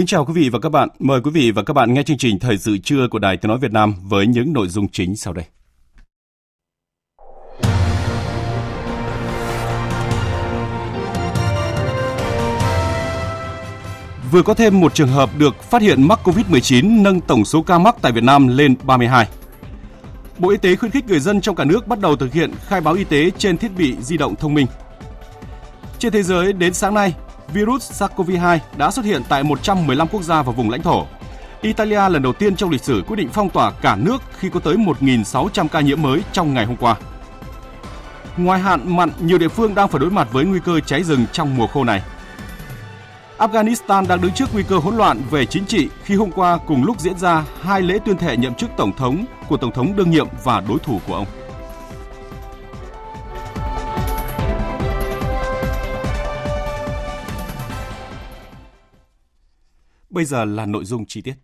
Kính chào quý vị và các bạn. Mời quý vị và các bạn nghe chương trình Thời sự trưa của Đài Tiếng Nói Việt Nam với những nội dung chính sau đây. Vừa có thêm một trường hợp được phát hiện mắc COVID-19 nâng tổng số ca mắc tại Việt Nam lên 32. Bộ Y tế khuyến khích người dân trong cả nước bắt đầu thực hiện khai báo y tế trên thiết bị di động thông minh. Trên thế giới, đến sáng nay, virus SARS-CoV-2 đã xuất hiện tại 115 quốc gia và vùng lãnh thổ. Italia lần đầu tiên trong lịch sử quyết định phong tỏa cả nước khi có tới 1.600 ca nhiễm mới trong ngày hôm qua. Ngoài hạn mặn, nhiều địa phương đang phải đối mặt với nguy cơ cháy rừng trong mùa khô này. Afghanistan đang đứng trước nguy cơ hỗn loạn về chính trị khi hôm qua cùng lúc diễn ra hai lễ tuyên thệ nhậm chức tổng thống của tổng thống đương nhiệm và đối thủ của ông. Bây giờ là nội dung chi tiết.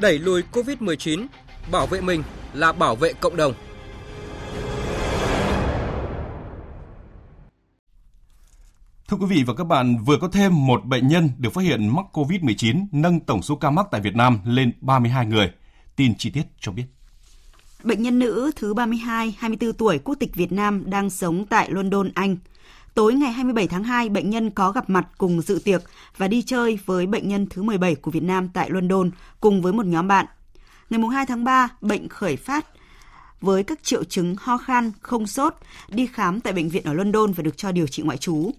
Đẩy lùi COVID-19, bảo vệ mình là bảo vệ cộng đồng. Thưa quý vị và các bạn, vừa có thêm một bệnh nhân được phát hiện mắc COVID-19 nâng tổng số ca mắc tại Việt Nam lên 32 người. Tin chi tiết cho biết. Bệnh nhân nữ thứ 32, 24 tuổi, quốc tịch Việt Nam đang sống tại London, Anh. Tối ngày 27 tháng 2, bệnh nhân có gặp mặt cùng dự tiệc và đi chơi với bệnh nhân thứ 17 của Việt Nam tại London cùng với một nhóm bạn. Ngày 2 tháng 3, bệnh khởi phát với các triệu chứng ho khan, không sốt, đi khám tại bệnh viện ở London và được cho điều trị ngoại trú.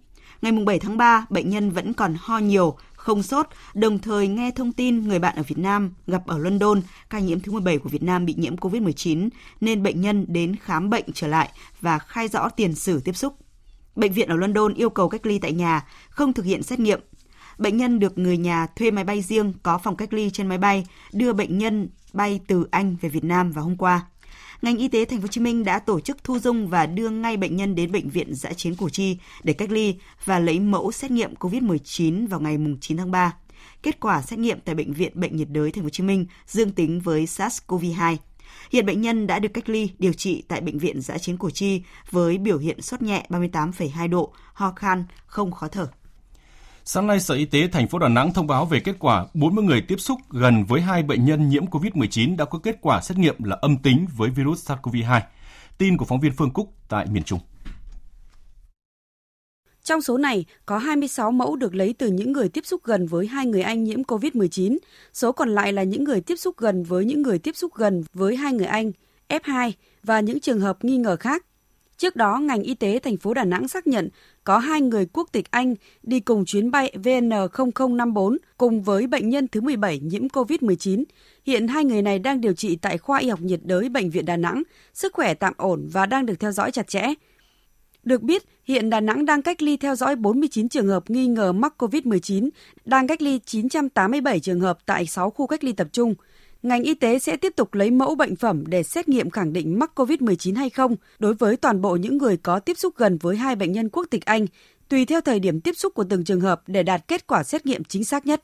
Ngày 7 tháng 3, bệnh nhân vẫn còn ho nhiều, không sốt, đồng thời nghe thông tin người bạn ở Việt Nam gặp ở London ca nhiễm thứ 17 của Việt Nam bị nhiễm COVID-19 nên bệnh nhân đến khám bệnh trở lại và khai rõ tiền sử tiếp xúc. Bệnh viện ở London yêu cầu cách ly tại nhà, không thực hiện xét nghiệm. Bệnh nhân được người nhà thuê máy bay riêng có phòng cách ly trên máy bay, đưa bệnh nhân bay từ Anh về Việt Nam vào hôm qua. Ngành y tế thành phố Hồ Chí Minh đã tổ chức thu dung và đưa ngay bệnh nhân đến bệnh viện Dã chiến Củ Chi để cách ly và lấy mẫu xét nghiệm COVID-19 vào ngày 9 tháng 3. Kết quả xét nghiệm tại bệnh viện Bệnh nhiệt đới thành phố Hồ Chí Minh dương tính với SARS-CoV-2. Hiện bệnh nhân đã được cách ly điều trị tại bệnh viện giã chiến Củ Chi với biểu hiện sốt nhẹ 38,2 độ, ho khan, không khó thở. Sáng nay, Sở Y tế thành phố Đà Nẵng thông báo về kết quả 40 người tiếp xúc gần với hai bệnh nhân nhiễm COVID-19 đã có kết quả xét nghiệm là âm tính với virus SARS-CoV-2. Tin của phóng viên Phương Cúc tại miền Trung. Trong số này, có 26 mẫu được lấy từ những người tiếp xúc gần với hai người Anh nhiễm COVID-19. Số còn lại là những người tiếp xúc gần với những người tiếp xúc gần với hai người Anh, F2 và những trường hợp nghi ngờ khác. Trước đó, ngành y tế thành phố Đà Nẵng xác nhận có hai người quốc tịch Anh đi cùng chuyến bay VN0054 cùng với bệnh nhân thứ 17 nhiễm COVID-19. Hiện hai người này đang điều trị tại khoa y học nhiệt đới Bệnh viện Đà Nẵng, sức khỏe tạm ổn và đang được theo dõi chặt chẽ. Được biết, hiện Đà Nẵng đang cách ly theo dõi 49 trường hợp nghi ngờ mắc COVID-19, đang cách ly 987 trường hợp tại 6 khu cách ly tập trung. Ngành y tế sẽ tiếp tục lấy mẫu bệnh phẩm để xét nghiệm khẳng định mắc COVID-19 hay không đối với toàn bộ những người có tiếp xúc gần với hai bệnh nhân quốc tịch Anh, tùy theo thời điểm tiếp xúc của từng trường hợp để đạt kết quả xét nghiệm chính xác nhất.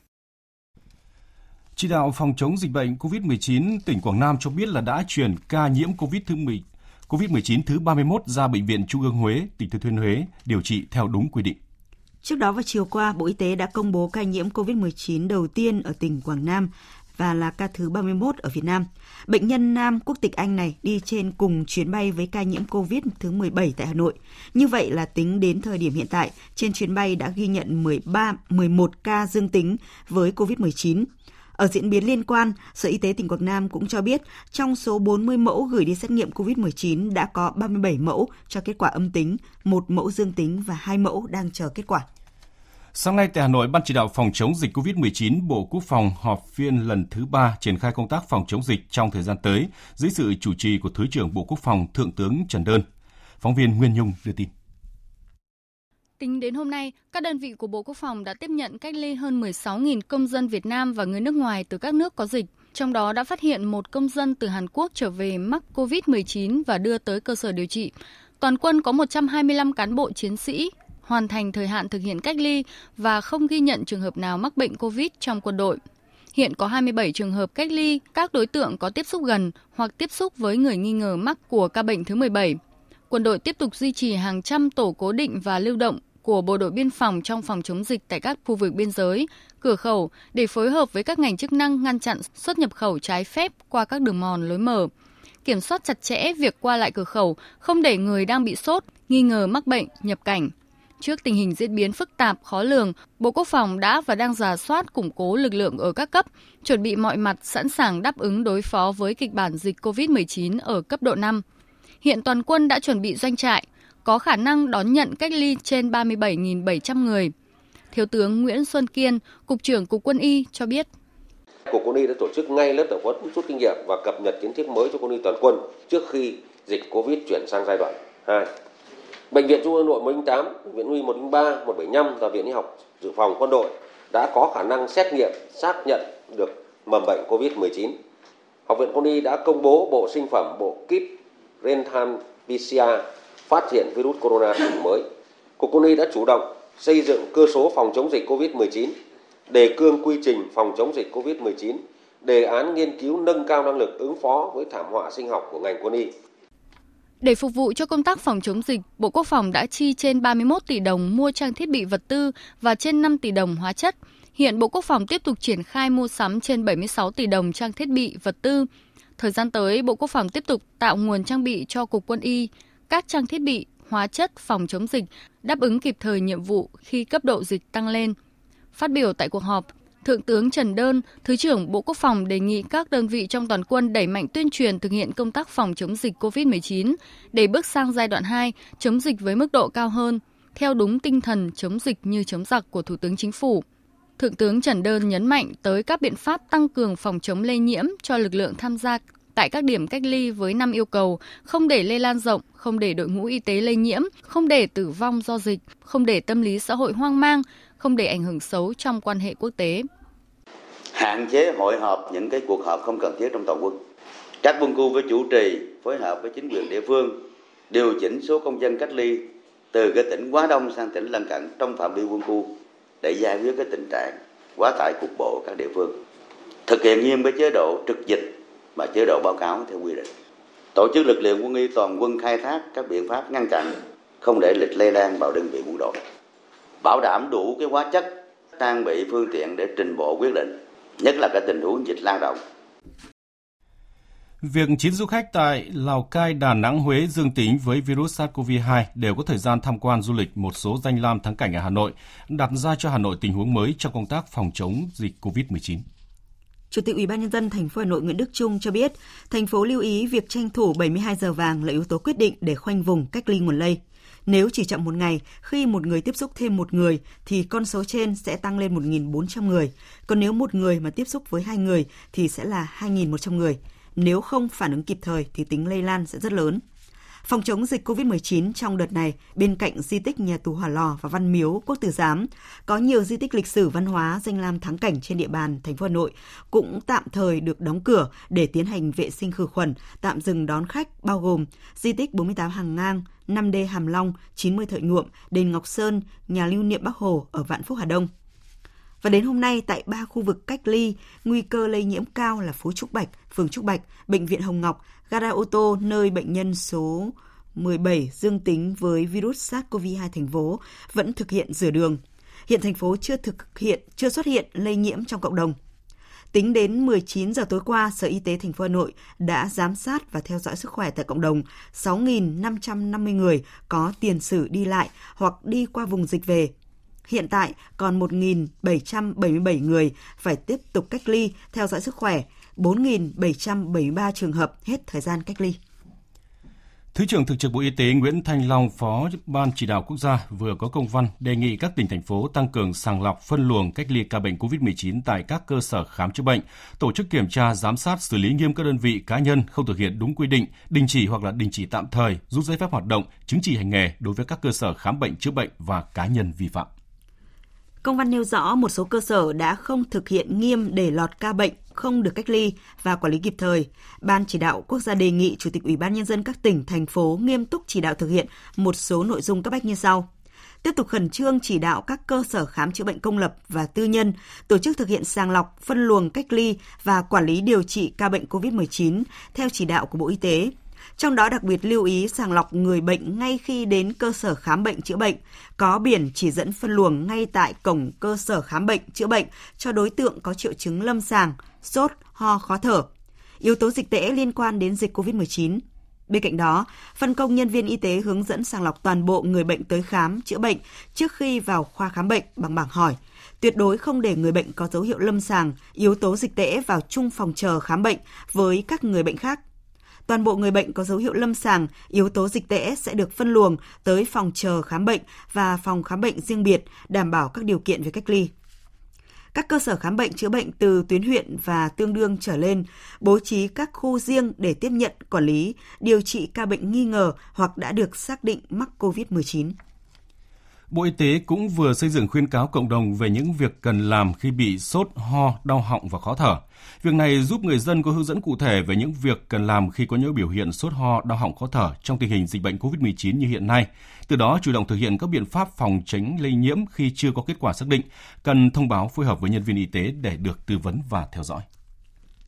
Chỉ đạo phòng chống dịch bệnh COVID-19 tỉnh Quảng Nam cho biết là đã chuyển ca nhiễm COVID thứ 10 COVID-19 thứ 31 ra Bệnh viện Trung ương Huế, tỉnh Thừa Thiên Huế điều trị theo đúng quy định. Trước đó vào chiều qua, Bộ Y tế đã công bố ca nhiễm COVID-19 đầu tiên ở tỉnh Quảng Nam và là ca thứ 31 ở Việt Nam. Bệnh nhân nam quốc tịch Anh này đi trên cùng chuyến bay với ca nhiễm COVID thứ 17 tại Hà Nội. Như vậy là tính đến thời điểm hiện tại, trên chuyến bay đã ghi nhận 13 11 ca dương tính với COVID-19. Ở diễn biến liên quan, Sở Y tế tỉnh Quảng Nam cũng cho biết trong số 40 mẫu gửi đi xét nghiệm COVID-19 đã có 37 mẫu cho kết quả âm tính, một mẫu dương tính và hai mẫu đang chờ kết quả. Sáng nay tại Hà Nội, Ban chỉ đạo phòng chống dịch COVID-19 Bộ Quốc phòng họp phiên lần thứ ba triển khai công tác phòng chống dịch trong thời gian tới dưới sự chủ trì của Thứ trưởng Bộ Quốc phòng Thượng tướng Trần Đơn. Phóng viên Nguyên Nhung đưa tin. Tính đến hôm nay, các đơn vị của Bộ Quốc phòng đã tiếp nhận cách ly hơn 16.000 công dân Việt Nam và người nước ngoài từ các nước có dịch. Trong đó đã phát hiện một công dân từ Hàn Quốc trở về mắc COVID-19 và đưa tới cơ sở điều trị. Toàn quân có 125 cán bộ chiến sĩ hoàn thành thời hạn thực hiện cách ly và không ghi nhận trường hợp nào mắc bệnh COVID trong quân đội. Hiện có 27 trường hợp cách ly các đối tượng có tiếp xúc gần hoặc tiếp xúc với người nghi ngờ mắc của ca bệnh thứ 17. Quân đội tiếp tục duy trì hàng trăm tổ cố định và lưu động của Bộ đội Biên phòng trong phòng chống dịch tại các khu vực biên giới, cửa khẩu để phối hợp với các ngành chức năng ngăn chặn xuất nhập khẩu trái phép qua các đường mòn lối mở. Kiểm soát chặt chẽ việc qua lại cửa khẩu, không để người đang bị sốt, nghi ngờ mắc bệnh nhập cảnh. Trước tình hình diễn biến phức tạp, khó lường, Bộ Quốc phòng đã và đang giả soát củng cố lực lượng ở các cấp, chuẩn bị mọi mặt sẵn sàng đáp ứng đối phó với kịch bản dịch COVID-19 ở cấp độ 5. Hiện toàn quân đã chuẩn bị doanh trại, có khả năng đón nhận cách ly trên 37.700 người. Thiếu tướng Nguyễn Xuân Kiên, Cục trưởng Cục Quân y cho biết. Cục Quân y đã tổ chức ngay lớp tập huấn rút kinh nghiệm và cập nhật kiến thức mới cho quân y toàn quân trước khi dịch Covid chuyển sang giai đoạn 2. Bệnh viện Trung ương Nội 108, Bệnh viện Huy 103, 175 và Viện Y học Dự phòng Quân đội đã có khả năng xét nghiệm xác nhận được mầm bệnh COVID-19. Học viện Quân y đã công bố bộ sinh phẩm bộ kit Rentham PCR phát hiện virus corona chủng mới. Cục Quân y đã chủ động xây dựng cơ số phòng chống dịch COVID-19, đề cương quy trình phòng chống dịch COVID-19, đề án nghiên cứu nâng cao năng lực ứng phó với thảm họa sinh học của ngành quân y. Để phục vụ cho công tác phòng chống dịch, Bộ Quốc phòng đã chi trên 31 tỷ đồng mua trang thiết bị vật tư và trên 5 tỷ đồng hóa chất. Hiện Bộ Quốc phòng tiếp tục triển khai mua sắm trên 76 tỷ đồng trang thiết bị vật tư. Thời gian tới, Bộ Quốc phòng tiếp tục tạo nguồn trang bị cho Cục Quân y, các trang thiết bị, hóa chất phòng chống dịch đáp ứng kịp thời nhiệm vụ khi cấp độ dịch tăng lên. Phát biểu tại cuộc họp, Thượng tướng Trần Đơn, Thứ trưởng Bộ Quốc phòng đề nghị các đơn vị trong toàn quân đẩy mạnh tuyên truyền thực hiện công tác phòng chống dịch COVID-19 để bước sang giai đoạn 2, chống dịch với mức độ cao hơn, theo đúng tinh thần chống dịch như chống giặc của Thủ tướng Chính phủ. Thượng tướng Trần Đơn nhấn mạnh tới các biện pháp tăng cường phòng chống lây nhiễm cho lực lượng tham gia tại các điểm cách ly với 5 yêu cầu không để lây lan rộng, không để đội ngũ y tế lây nhiễm, không để tử vong do dịch, không để tâm lý xã hội hoang mang, không để ảnh hưởng xấu trong quan hệ quốc tế. Hạn chế hội họp những cái cuộc họp không cần thiết trong toàn quân. Các quân khu với chủ trì phối hợp với chính quyền địa phương điều chỉnh số công dân cách ly từ cái tỉnh quá đông sang tỉnh lân cận trong phạm vi quân khu để giải quyết cái tình trạng quá tải cục bộ các địa phương. Thực hiện nghiêm cái chế độ trực dịch và chế độ báo cáo theo quy định. Tổ chức lực lượng quân y toàn quân khai thác các biện pháp ngăn chặn không để lịch lây lan vào đơn vị quân đội. Bảo đảm đủ cái hóa chất, trang bị phương tiện để trình bộ quyết định, nhất là cái tình huống dịch lan rộng. Việc 9 du khách tại Lào Cai, Đà Nẵng, Huế dương tính với virus SARS-CoV-2 đều có thời gian tham quan du lịch một số danh lam thắng cảnh ở Hà Nội, đặt ra cho Hà Nội tình huống mới trong công tác phòng chống dịch COVID-19. Chủ tịch Ủy ban nhân dân thành phố Hà Nội Nguyễn Đức Trung cho biết, thành phố lưu ý việc tranh thủ 72 giờ vàng là yếu tố quyết định để khoanh vùng cách ly nguồn lây. Nếu chỉ chậm một ngày, khi một người tiếp xúc thêm một người thì con số trên sẽ tăng lên 1.400 người. Còn nếu một người mà tiếp xúc với hai người thì sẽ là 2.100 người. Nếu không phản ứng kịp thời thì tính lây lan sẽ rất lớn. Phòng chống dịch COVID-19 trong đợt này, bên cạnh di tích nhà tù Hỏa Lò và Văn Miếu Quốc Tử Giám, có nhiều di tích lịch sử văn hóa danh lam thắng cảnh trên địa bàn thành phố Hà Nội cũng tạm thời được đóng cửa để tiến hành vệ sinh khử khuẩn, tạm dừng đón khách bao gồm di tích 48 Hàng Ngang, 5D Hàm Long, 90 Thợ Nhuộm, đền Ngọc Sơn, nhà lưu niệm Bắc Hồ ở Vạn Phúc Hà Đông. Và đến hôm nay, tại ba khu vực cách ly, nguy cơ lây nhiễm cao là phố Trúc Bạch, phường Trúc Bạch, Bệnh viện Hồng Ngọc, gara ô tô nơi bệnh nhân số 17 dương tính với virus SARS-CoV-2 thành phố vẫn thực hiện rửa đường. Hiện thành phố chưa thực hiện chưa xuất hiện lây nhiễm trong cộng đồng. Tính đến 19 giờ tối qua, Sở Y tế thành phố Hà Nội đã giám sát và theo dõi sức khỏe tại cộng đồng 6.550 người có tiền sử đi lại hoặc đi qua vùng dịch về Hiện tại còn 1.777 người phải tiếp tục cách ly theo dõi sức khỏe, 4.773 trường hợp hết thời gian cách ly. Thứ trưởng Thường trực Bộ Y tế Nguyễn Thanh Long, Phó Ban Chỉ đạo Quốc gia vừa có công văn đề nghị các tỉnh, thành phố tăng cường sàng lọc, phân luồng cách ly ca bệnh COVID-19 tại các cơ sở khám chữa bệnh, tổ chức kiểm tra, giám sát, xử lý nghiêm các đơn vị cá nhân không thực hiện đúng quy định, đình chỉ hoặc là đình chỉ tạm thời, rút giấy phép hoạt động, chứng chỉ hành nghề đối với các cơ sở khám bệnh chữa bệnh và cá nhân vi phạm. Công văn nêu rõ một số cơ sở đã không thực hiện nghiêm để lọt ca bệnh không được cách ly và quản lý kịp thời. Ban chỉ đạo quốc gia đề nghị Chủ tịch Ủy ban nhân dân các tỉnh thành phố nghiêm túc chỉ đạo thực hiện một số nội dung cấp bách như sau: tiếp tục khẩn trương chỉ đạo các cơ sở khám chữa bệnh công lập và tư nhân tổ chức thực hiện sàng lọc, phân luồng cách ly và quản lý điều trị ca bệnh COVID-19 theo chỉ đạo của Bộ Y tế trong đó đặc biệt lưu ý sàng lọc người bệnh ngay khi đến cơ sở khám bệnh chữa bệnh, có biển chỉ dẫn phân luồng ngay tại cổng cơ sở khám bệnh chữa bệnh cho đối tượng có triệu chứng lâm sàng, sốt, ho, khó thở. Yếu tố dịch tễ liên quan đến dịch COVID-19. Bên cạnh đó, phân công nhân viên y tế hướng dẫn sàng lọc toàn bộ người bệnh tới khám, chữa bệnh trước khi vào khoa khám bệnh bằng bảng hỏi. Tuyệt đối không để người bệnh có dấu hiệu lâm sàng, yếu tố dịch tễ vào chung phòng chờ khám bệnh với các người bệnh khác toàn bộ người bệnh có dấu hiệu lâm sàng, yếu tố dịch tễ sẽ được phân luồng tới phòng chờ khám bệnh và phòng khám bệnh riêng biệt, đảm bảo các điều kiện về cách ly. Các cơ sở khám bệnh chữa bệnh từ tuyến huyện và tương đương trở lên bố trí các khu riêng để tiếp nhận, quản lý, điều trị ca bệnh nghi ngờ hoặc đã được xác định mắc COVID-19. Bộ Y tế cũng vừa xây dựng khuyên cáo cộng đồng về những việc cần làm khi bị sốt, ho, đau họng và khó thở. Việc này giúp người dân có hướng dẫn cụ thể về những việc cần làm khi có những biểu hiện sốt ho, đau họng khó thở trong tình hình dịch bệnh COVID-19 như hiện nay. Từ đó chủ động thực hiện các biện pháp phòng tránh lây nhiễm khi chưa có kết quả xác định, cần thông báo phối hợp với nhân viên y tế để được tư vấn và theo dõi.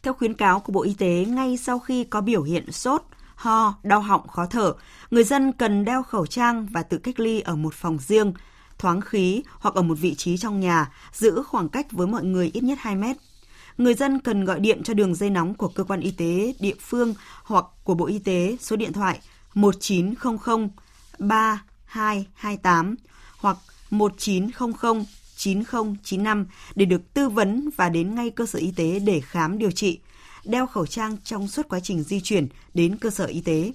Theo khuyến cáo của Bộ Y tế, ngay sau khi có biểu hiện sốt, ho, đau họng, khó thở, người dân cần đeo khẩu trang và tự cách ly ở một phòng riêng, thoáng khí hoặc ở một vị trí trong nhà, giữ khoảng cách với mọi người ít nhất 2 mét. Người dân cần gọi điện cho đường dây nóng của cơ quan y tế địa phương hoặc của Bộ Y tế số điện thoại 1900 3228 hoặc 1900 9095 để được tư vấn và đến ngay cơ sở y tế để khám điều trị đeo khẩu trang trong suốt quá trình di chuyển đến cơ sở y tế.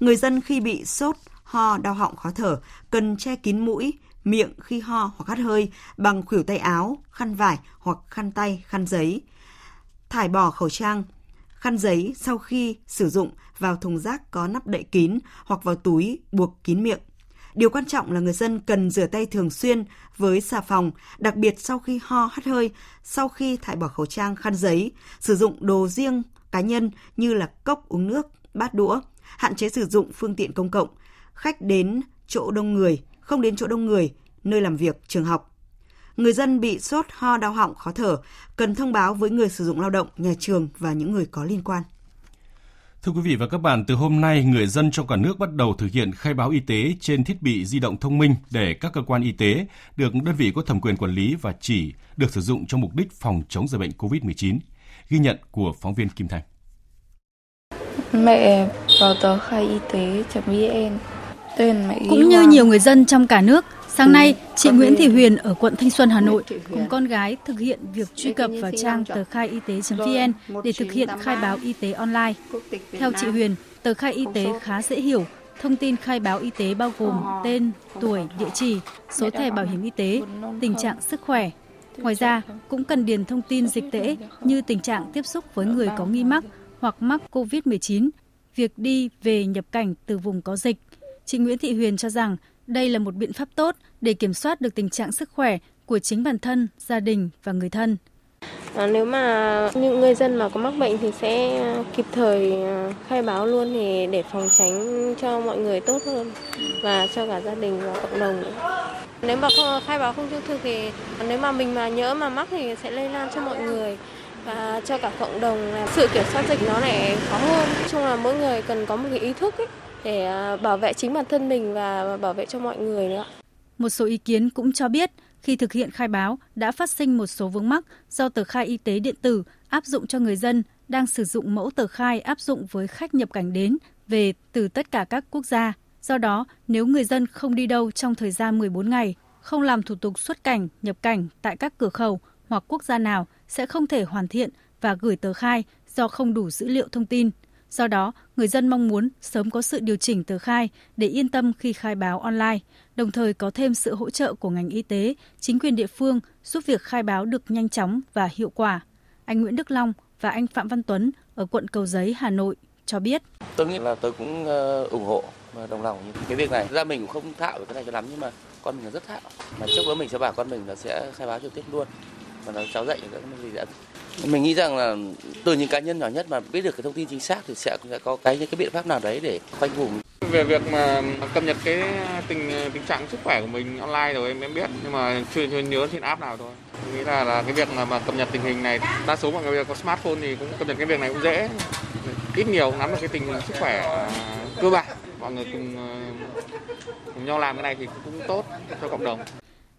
Người dân khi bị sốt, ho, đau họng, khó thở cần che kín mũi, miệng khi ho hoặc hắt hơi bằng khuỷu tay áo, khăn vải hoặc khăn tay, khăn giấy. Thải bỏ khẩu trang, khăn giấy sau khi sử dụng vào thùng rác có nắp đậy kín hoặc vào túi buộc kín miệng. Điều quan trọng là người dân cần rửa tay thường xuyên với xà phòng, đặc biệt sau khi ho hắt hơi, sau khi thải bỏ khẩu trang khăn giấy, sử dụng đồ riêng cá nhân như là cốc uống nước, bát đũa, hạn chế sử dụng phương tiện công cộng, khách đến chỗ đông người, không đến chỗ đông người, nơi làm việc, trường học. Người dân bị sốt, ho, đau họng, khó thở cần thông báo với người sử dụng lao động, nhà trường và những người có liên quan. Thưa quý vị và các bạn, từ hôm nay, người dân trong cả nước bắt đầu thực hiện khai báo y tế trên thiết bị di động thông minh để các cơ quan y tế được đơn vị có thẩm quyền quản lý và chỉ được sử dụng cho mục đích phòng chống dịch bệnh COVID-19. Ghi nhận của phóng viên Kim Thành. Mẹ vào tờ khai y tế.vn cũng như nhiều người dân trong cả nước, Sáng nay, chị Nguyễn Thị Huyền ở quận Thanh Xuân, Hà Nội cùng con gái thực hiện việc truy cập vào trang tờ khai y tế.vn để thực hiện khai báo y tế online. Theo chị Huyền, tờ khai y tế khá dễ hiểu. Thông tin khai báo y tế bao gồm tên, tuổi, địa chỉ, số thẻ bảo hiểm y tế, tình trạng sức khỏe. Ngoài ra, cũng cần điền thông tin dịch tễ như tình trạng tiếp xúc với người có nghi mắc hoặc mắc COVID-19, việc đi về nhập cảnh từ vùng có dịch. Chị Nguyễn Thị Huyền cho rằng đây là một biện pháp tốt để kiểm soát được tình trạng sức khỏe của chính bản thân, gia đình và người thân. À, nếu mà những người dân mà có mắc bệnh thì sẽ kịp thời à, khai báo luôn thì để phòng tránh cho mọi người tốt hơn và cho cả gia đình và cộng đồng nữa. Nếu mà không, khai báo không trung thực thì nếu mà mình mà nhớ mà mắc thì sẽ lây lan cho mọi người và cho cả cộng đồng sự kiểm soát dịch nó lại khó hơn. Nói chung là mỗi người cần có một cái ý thức ấy, để à, bảo vệ chính bản thân mình và bảo vệ cho mọi người nữa. Một số ý kiến cũng cho biết khi thực hiện khai báo đã phát sinh một số vướng mắc do tờ khai y tế điện tử áp dụng cho người dân đang sử dụng mẫu tờ khai áp dụng với khách nhập cảnh đến về từ tất cả các quốc gia. Do đó, nếu người dân không đi đâu trong thời gian 14 ngày, không làm thủ tục xuất cảnh, nhập cảnh tại các cửa khẩu hoặc quốc gia nào sẽ không thể hoàn thiện và gửi tờ khai do không đủ dữ liệu thông tin. Do đó, người dân mong muốn sớm có sự điều chỉnh tờ khai để yên tâm khi khai báo online, đồng thời có thêm sự hỗ trợ của ngành y tế, chính quyền địa phương giúp việc khai báo được nhanh chóng và hiệu quả. Anh Nguyễn Đức Long và anh Phạm Văn Tuấn ở quận Cầu Giấy, Hà Nội cho biết. Tôi nghĩ là tôi cũng ờ, ủng hộ và đồng lòng những cái việc này. Ra mình cũng không thạo về cái này cho lắm nhưng mà con mình là rất thạo. Mà trước đó mình sẽ bảo con mình là sẽ khai báo trực tiếp luôn. Và nó cháu dạy nữa gì đã mình nghĩ rằng là từ những cá nhân nhỏ nhất mà biết được cái thông tin chính xác thì sẽ, sẽ có cái những cái biện pháp nào đấy để khoanh vùng. Về việc mà cập nhật cái tình tình trạng sức khỏe của mình online rồi em em biết nhưng mà chưa, chưa nhớ trên app nào thôi. Mình nghĩ là là cái việc mà, mà cập nhật tình hình này đa số mọi người có smartphone thì cũng cập nhật cái việc này cũng dễ. Ít nhiều nắm được cái tình hình sức khỏe cơ bản. Mọi người cùng, à, cùng nhau làm cái này thì cũng tốt cho cộng đồng.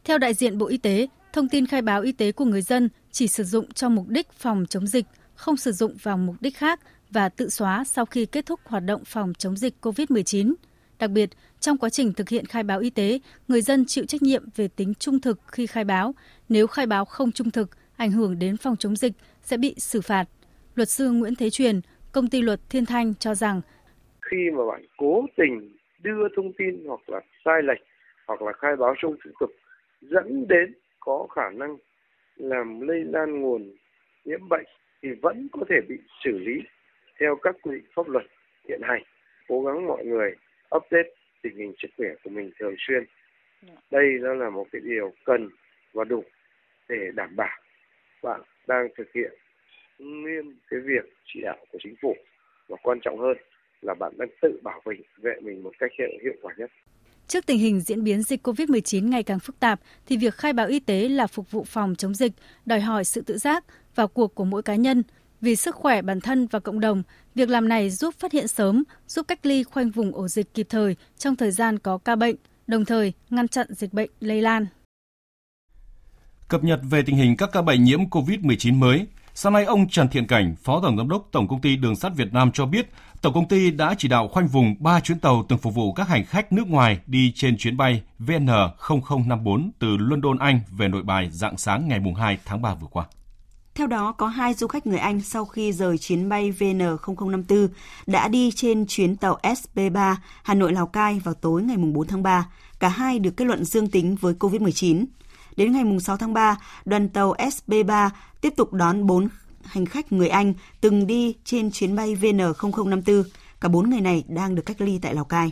Theo đại diện Bộ Y tế, thông tin khai báo y tế của người dân chỉ sử dụng cho mục đích phòng chống dịch, không sử dụng vào mục đích khác và tự xóa sau khi kết thúc hoạt động phòng chống dịch COVID-19. Đặc biệt, trong quá trình thực hiện khai báo y tế, người dân chịu trách nhiệm về tính trung thực khi khai báo. Nếu khai báo không trung thực, ảnh hưởng đến phòng chống dịch sẽ bị xử phạt. Luật sư Nguyễn Thế Truyền, công ty luật Thiên Thanh cho rằng khi mà bạn cố tình đưa thông tin hoặc là sai lệch hoặc là khai báo không trung thực dẫn đến có khả năng làm lây lan nguồn nhiễm bệnh thì vẫn có thể bị xử lý theo các quy định pháp luật hiện hành. Cố gắng mọi người update tình hình sức khỏe của mình thường xuyên. Đây nó là một cái điều cần và đủ để đảm bảo bạn đang thực hiện nghiêm cái việc chỉ đạo của chính phủ và quan trọng hơn là bạn đang tự bảo vệ vệ mình một cách hiệu quả nhất. Trước tình hình diễn biến dịch COVID-19 ngày càng phức tạp, thì việc khai báo y tế là phục vụ phòng chống dịch, đòi hỏi sự tự giác, vào cuộc của mỗi cá nhân. Vì sức khỏe bản thân và cộng đồng, việc làm này giúp phát hiện sớm, giúp cách ly khoanh vùng ổ dịch kịp thời trong thời gian có ca bệnh, đồng thời ngăn chặn dịch bệnh lây lan. Cập nhật về tình hình các ca bệnh nhiễm COVID-19 mới, Sáng nay, ông Trần Thiện Cảnh, Phó Tổng Giám đốc Tổng Công ty Đường sắt Việt Nam cho biết, Tổng Công ty đã chỉ đạo khoanh vùng 3 chuyến tàu từng phục vụ các hành khách nước ngoài đi trên chuyến bay VN0054 từ London, Anh về nội bài dạng sáng ngày 2 tháng 3 vừa qua. Theo đó, có hai du khách người Anh sau khi rời chuyến bay VN0054 đã đi trên chuyến tàu SP3 Hà Nội Lào Cai vào tối ngày 4 tháng 3. Cả hai được kết luận dương tính với COVID-19. Đến ngày 6 tháng 3, đoàn tàu SB3 tiếp tục đón 4 hành khách người Anh từng đi trên chuyến bay VN0054. Cả 4 người này đang được cách ly tại Lào Cai.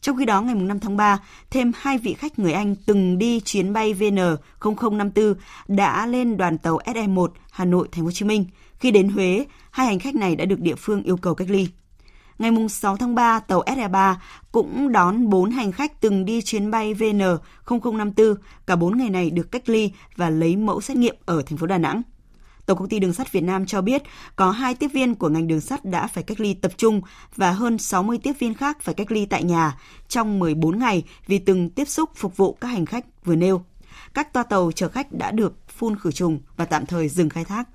Trong khi đó, ngày 5 tháng 3, thêm hai vị khách người Anh từng đi chuyến bay VN0054 đã lên đoàn tàu SE1 Hà Nội Thành phố Hồ Chí Minh. Khi đến Huế, hai hành khách này đã được địa phương yêu cầu cách ly. Ngày 6 tháng 3, tàu SE3 cũng đón 4 hành khách từng đi chuyến bay VN0054. Cả 4 người này được cách ly và lấy mẫu xét nghiệm ở thành phố Đà Nẵng. Tổng công ty Đường sắt Việt Nam cho biết có hai tiếp viên của ngành đường sắt đã phải cách ly tập trung và hơn 60 tiếp viên khác phải cách ly tại nhà trong 14 ngày vì từng tiếp xúc phục vụ các hành khách vừa nêu. Các toa tàu chở khách đã được phun khử trùng và tạm thời dừng khai thác.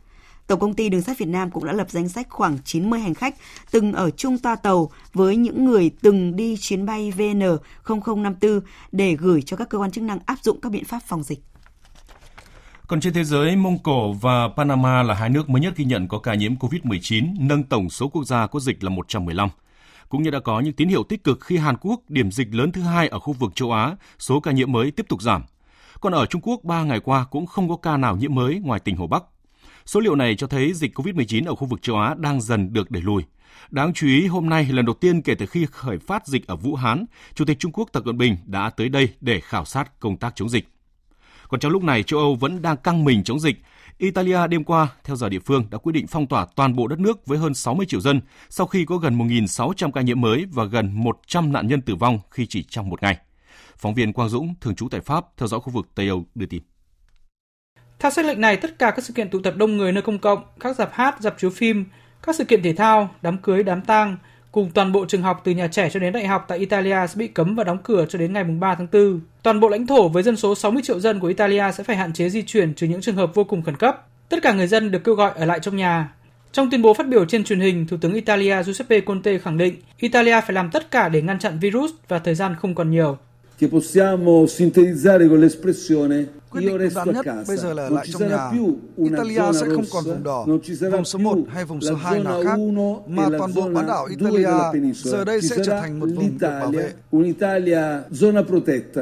Tổng công ty Đường sắt Việt Nam cũng đã lập danh sách khoảng 90 hành khách từng ở chung toa tàu với những người từng đi chuyến bay VN0054 để gửi cho các cơ quan chức năng áp dụng các biện pháp phòng dịch. Còn trên thế giới, Mông Cổ và Panama là hai nước mới nhất ghi nhận có ca nhiễm COVID-19, nâng tổng số quốc gia có dịch là 115. Cũng như đã có những tín hiệu tích cực khi Hàn Quốc, điểm dịch lớn thứ hai ở khu vực châu Á, số ca nhiễm mới tiếp tục giảm. Còn ở Trung Quốc, 3 ngày qua cũng không có ca nào nhiễm mới ngoài tỉnh Hồ Bắc. Số liệu này cho thấy dịch COVID-19 ở khu vực châu Á đang dần được đẩy lùi. Đáng chú ý, hôm nay lần đầu tiên kể từ khi khởi phát dịch ở Vũ Hán, Chủ tịch Trung Quốc Tập Cận Bình đã tới đây để khảo sát công tác chống dịch. Còn trong lúc này, châu Âu vẫn đang căng mình chống dịch. Italia đêm qua, theo giờ địa phương, đã quyết định phong tỏa toàn bộ đất nước với hơn 60 triệu dân sau khi có gần 1.600 ca nhiễm mới và gần 100 nạn nhân tử vong khi chỉ trong một ngày. Phóng viên Quang Dũng, thường trú tại Pháp, theo dõi khu vực Tây Âu đưa tin. Theo xác lệnh này, tất cả các sự kiện tụ tập đông người nơi công cộng, các dạp hát, dạp chiếu phim, các sự kiện thể thao, đám cưới, đám tang, cùng toàn bộ trường học từ nhà trẻ cho đến đại học tại Italia sẽ bị cấm và đóng cửa cho đến ngày 3 tháng 4. Toàn bộ lãnh thổ với dân số 60 triệu dân của Italia sẽ phải hạn chế di chuyển trừ những trường hợp vô cùng khẩn cấp. Tất cả người dân được kêu gọi ở lại trong nhà. Trong tuyên bố phát biểu trên truyền hình, Thủ tướng Italia Giuseppe Conte khẳng định Italia phải làm tất cả để ngăn chặn virus và thời gian không còn nhiều. che possiamo sintetizzare con l'espressione Quyết định đúng đắn nhất bây giờ là ở lại trong nhà. Italia sẽ không còn vùng đỏ, vùng số 1 hay vùng số 2 nào khác, mà toàn bộ bán đảo Italia giờ đây sẽ trở thành một vùng được bảo vệ. Un'Italia zona protetta.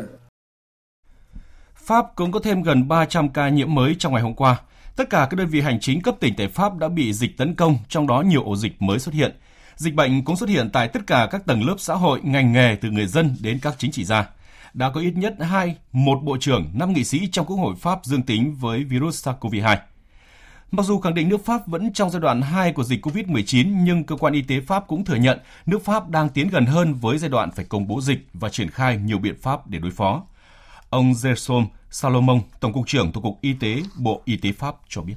Pháp cũng có thêm gần 300 ca nhiễm mới trong ngày hôm qua. Tất cả các đơn vị hành chính cấp tỉnh tại Pháp đã bị dịch tấn công, trong đó nhiều ổ dịch mới xuất hiện. Dịch bệnh cũng xuất hiện tại tất cả các tầng lớp xã hội, ngành nghề từ người dân đến các chính trị gia. Đã có ít nhất hai, một bộ trưởng, năm nghị sĩ trong Quốc hội Pháp dương tính với virus SARS-CoV-2. Mặc dù khẳng định nước Pháp vẫn trong giai đoạn 2 của dịch COVID-19, nhưng cơ quan y tế Pháp cũng thừa nhận nước Pháp đang tiến gần hơn với giai đoạn phải công bố dịch và triển khai nhiều biện pháp để đối phó. Ông Gerson Salomon, Tổng cục trưởng Tổng cục Y tế, Bộ Y tế Pháp cho biết.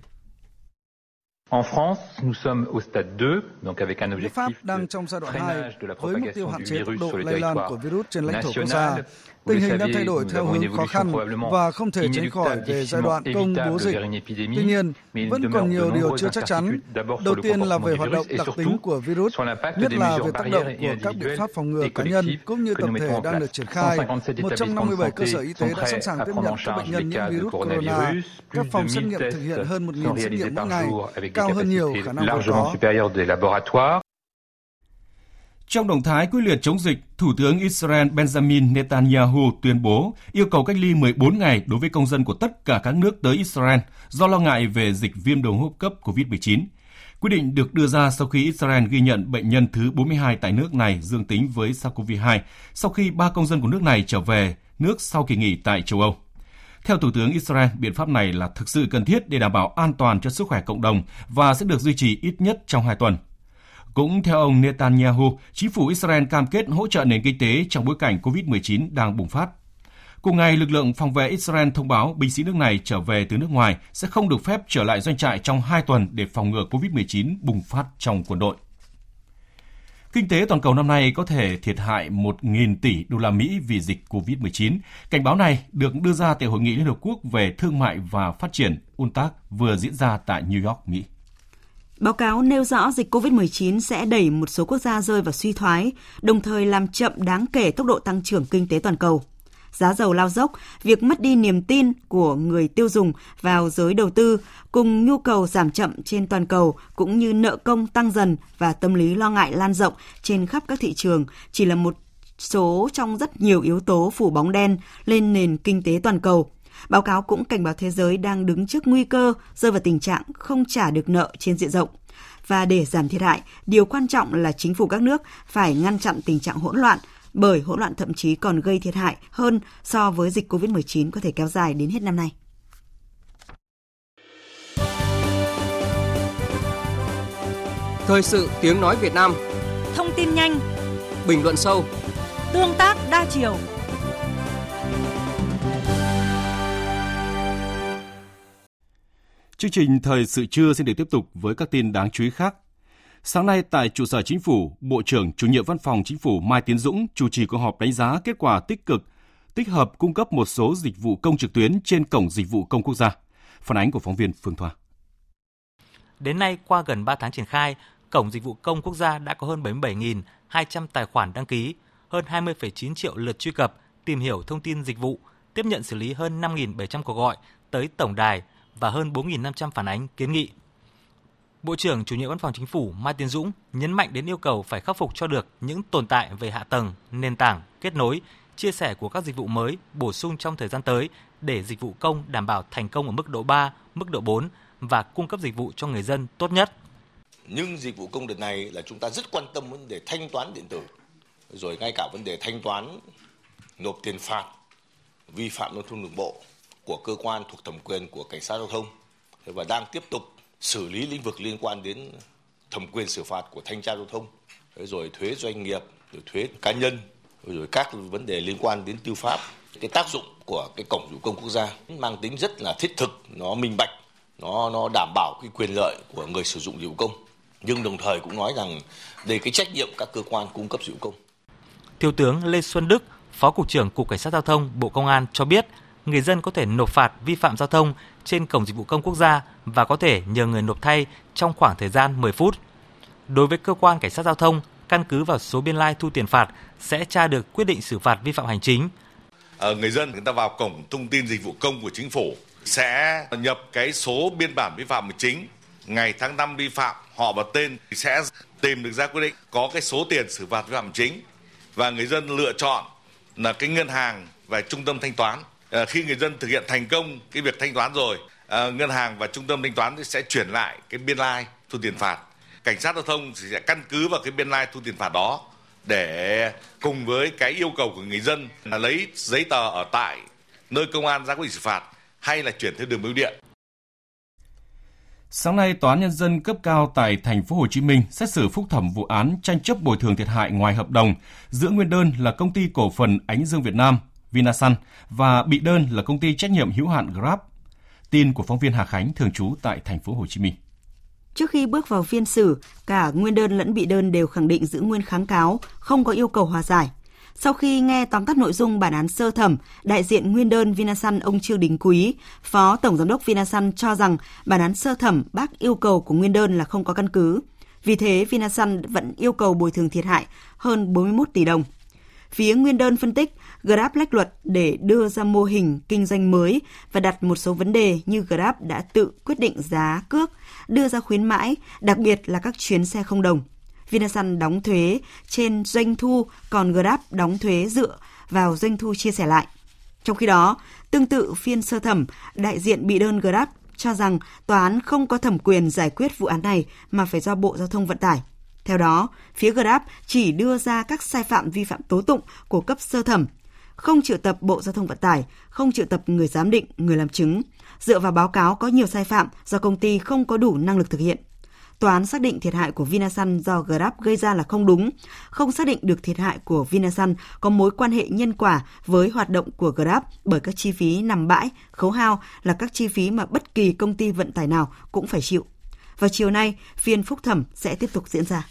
En France, nous sommes au stade 2, donc avec un objectif Pháp đang trong giai đoạn 2 freinage de la với mục tiêu hạn du chế tốc virus độ lây lan của virus trên lãnh thổ quốc gia. Tình hình đang thay đổi theo hướng khó khăn và không thể tránh khỏi về giai đoạn công bố dịch. Tuy nhiên, vẫn còn nhiều điều chưa chắc chắn. Đầu tiên là về hoạt động đặc tính của virus, nhất là về tác động của các biện pháp phòng ngừa cá nhân cũng như tập thể đang được triển khai. 157 157 cơ sở y tế đã sẵn sàng santé tiếp nhận các à bệnh nhân nhiễm virus corona. Các phòng xét 1000 nghiệm thực hiện hơn 1.000 sont xét nghiệm mỗi ngày, cao hơn nhiều khả năng vốn có. Trong động thái quyết liệt chống dịch, Thủ tướng Israel Benjamin Netanyahu tuyên bố yêu cầu cách ly 14 ngày đối với công dân của tất cả các nước tới Israel do lo ngại về dịch viêm đường hô hấp cấp COVID-19. Quyết định được đưa ra sau khi Israel ghi nhận bệnh nhân thứ 42 tại nước này dương tính với SARS-CoV-2 sau khi ba công dân của nước này trở về nước sau kỳ nghỉ tại châu Âu. Theo Thủ tướng Israel, biện pháp này là thực sự cần thiết để đảm bảo an toàn cho sức khỏe cộng đồng và sẽ được duy trì ít nhất trong hai tuần. Cũng theo ông Netanyahu, chính phủ Israel cam kết hỗ trợ nền kinh tế trong bối cảnh COVID-19 đang bùng phát. Cùng ngày, lực lượng phòng vệ Israel thông báo binh sĩ nước này trở về từ nước ngoài sẽ không được phép trở lại doanh trại trong hai tuần để phòng ngừa COVID-19 bùng phát trong quân đội. Kinh tế toàn cầu năm nay có thể thiệt hại 1.000 tỷ đô la Mỹ vì dịch COVID-19. Cảnh báo này được đưa ra tại Hội nghị Liên Hợp Quốc về Thương mại và Phát triển UNCTAD vừa diễn ra tại New York, Mỹ. Báo cáo nêu rõ dịch COVID-19 sẽ đẩy một số quốc gia rơi vào suy thoái, đồng thời làm chậm đáng kể tốc độ tăng trưởng kinh tế toàn cầu. Giá dầu lao dốc, việc mất đi niềm tin của người tiêu dùng vào giới đầu tư cùng nhu cầu giảm chậm trên toàn cầu cũng như nợ công tăng dần và tâm lý lo ngại lan rộng trên khắp các thị trường chỉ là một số trong rất nhiều yếu tố phủ bóng đen lên nền kinh tế toàn cầu. Báo cáo cũng cảnh báo thế giới đang đứng trước nguy cơ rơi vào tình trạng không trả được nợ trên diện rộng. Và để giảm thiệt hại, điều quan trọng là chính phủ các nước phải ngăn chặn tình trạng hỗn loạn, bởi hỗn loạn thậm chí còn gây thiệt hại hơn so với dịch COVID-19 có thể kéo dài đến hết năm nay. Thời sự tiếng nói Việt Nam Thông tin nhanh, Bình luận sâu tương tác đa chiều. Chương trình Thời sự trưa xin được tiếp tục với các tin đáng chú ý khác. Sáng nay tại trụ sở Chính phủ, Bộ trưởng Chủ nhiệm Văn phòng Chính phủ Mai Tiến Dũng chủ trì cuộc họp đánh giá kết quả tích cực, tích hợp cung cấp một số dịch vụ công trực tuyến trên cổng dịch vụ công quốc gia. Phản ánh của phóng viên Phương Thoa. Đến nay, qua gần 3 tháng triển khai, Cổng Dịch vụ Công Quốc gia đã có hơn 77.200 tài khoản đăng ký, hơn 20,9 triệu lượt truy cập, tìm hiểu thông tin dịch vụ, tiếp nhận xử lý hơn 5.700 cuộc gọi tới tổng đài và hơn 4.500 phản ánh kiến nghị. Bộ trưởng Chủ nhiệm Văn phòng Chính phủ Mai Tiến Dũng nhấn mạnh đến yêu cầu phải khắc phục cho được những tồn tại về hạ tầng, nền tảng, kết nối, chia sẻ của các dịch vụ mới bổ sung trong thời gian tới để dịch vụ công đảm bảo thành công ở mức độ 3, mức độ 4 và cung cấp dịch vụ cho người dân tốt nhất. Nhưng dịch vụ công đợt này là chúng ta rất quan tâm vấn đề thanh toán điện tử, rồi ngay cả vấn đề thanh toán nộp tiền phạt vi phạm giao thông đường bộ của cơ quan thuộc thẩm quyền của cảnh sát giao thông và đang tiếp tục xử lý lĩnh vực liên quan đến thẩm quyền xử phạt của thanh tra giao thông rồi thuế doanh nghiệp rồi thuế cá nhân rồi các vấn đề liên quan đến tư pháp. Cái tác dụng của cái cổng dịch công quốc gia mang tính rất là thiết thực nó minh bạch nó nó đảm bảo cái quyền lợi của người sử dụng dịch vụ công. Nhưng đồng thời cũng nói rằng đây cái trách nhiệm các cơ quan cung cấp dịch vụ công. Thiếu tướng Lê Xuân Đức, Phó Cục trưởng Cục Cảnh sát Giao thông Bộ Công an cho biết, người dân có thể nộp phạt vi phạm giao thông trên Cổng Dịch vụ Công Quốc gia và có thể nhờ người nộp thay trong khoảng thời gian 10 phút. Đối với cơ quan cảnh sát giao thông, căn cứ vào số biên lai thu tiền phạt sẽ tra được quyết định xử phạt vi phạm hành chính. Ờ, người dân người ta vào cổng thông tin dịch vụ công của chính phủ sẽ nhập cái số biên bản vi phạm hành chính ngày tháng năm vi phạm họ và tên sẽ tìm được ra quyết định có cái số tiền xử phạt vi phạm chính và người dân lựa chọn là cái ngân hàng và trung tâm thanh toán Ờ, khi người dân thực hiện thành công cái việc thanh toán rồi ờ, ngân hàng và trung tâm thanh toán sẽ chuyển lại cái biên lai like, thu tiền phạt cảnh sát giao thông sẽ căn cứ vào cái biên lai like, thu tiền phạt đó để cùng với cái yêu cầu của người dân là lấy giấy tờ ở tại nơi công an ra quyết định xử phạt hay là chuyển theo đường bưu điện. Sáng nay, Tòa án Nhân dân cấp cao tại thành phố Hồ Chí Minh xét xử phúc thẩm vụ án tranh chấp bồi thường thiệt hại ngoài hợp đồng giữa nguyên đơn là công ty cổ phần Ánh Dương Việt Nam, Vinasun và bị đơn là công ty trách nhiệm hữu hạn Grab. Tin của phóng viên Hà Khánh thường trú tại thành phố Hồ Chí Minh. Trước khi bước vào phiên xử, cả nguyên đơn lẫn bị đơn đều khẳng định giữ nguyên kháng cáo, không có yêu cầu hòa giải. Sau khi nghe tóm tắt nội dung bản án sơ thẩm, đại diện nguyên đơn Vinasun ông Trương Đình Quý, Phó Tổng Giám đốc Vinasun cho rằng bản án sơ thẩm bác yêu cầu của nguyên đơn là không có căn cứ. Vì thế, Vinasun vẫn yêu cầu bồi thường thiệt hại hơn 41 tỷ đồng. Phía nguyên đơn phân tích, Grab lách luật để đưa ra mô hình kinh doanh mới và đặt một số vấn đề như Grab đã tự quyết định giá cước, đưa ra khuyến mãi, đặc biệt là các chuyến xe không đồng. Vinasun đóng thuế trên doanh thu, còn Grab đóng thuế dựa vào doanh thu chia sẻ lại. Trong khi đó, tương tự phiên sơ thẩm, đại diện bị đơn Grab cho rằng tòa án không có thẩm quyền giải quyết vụ án này mà phải do Bộ Giao thông Vận tải. Theo đó, phía Grab chỉ đưa ra các sai phạm vi phạm tố tụng của cấp sơ thẩm, không triệu tập Bộ Giao thông Vận tải, không triệu tập người giám định, người làm chứng, dựa vào báo cáo có nhiều sai phạm do công ty không có đủ năng lực thực hiện. Tòa án xác định thiệt hại của Vinasun do Grab gây ra là không đúng, không xác định được thiệt hại của Vinasun có mối quan hệ nhân quả với hoạt động của Grab bởi các chi phí nằm bãi, khấu hao là các chi phí mà bất kỳ công ty vận tải nào cũng phải chịu. Vào chiều nay, phiên phúc thẩm sẽ tiếp tục diễn ra.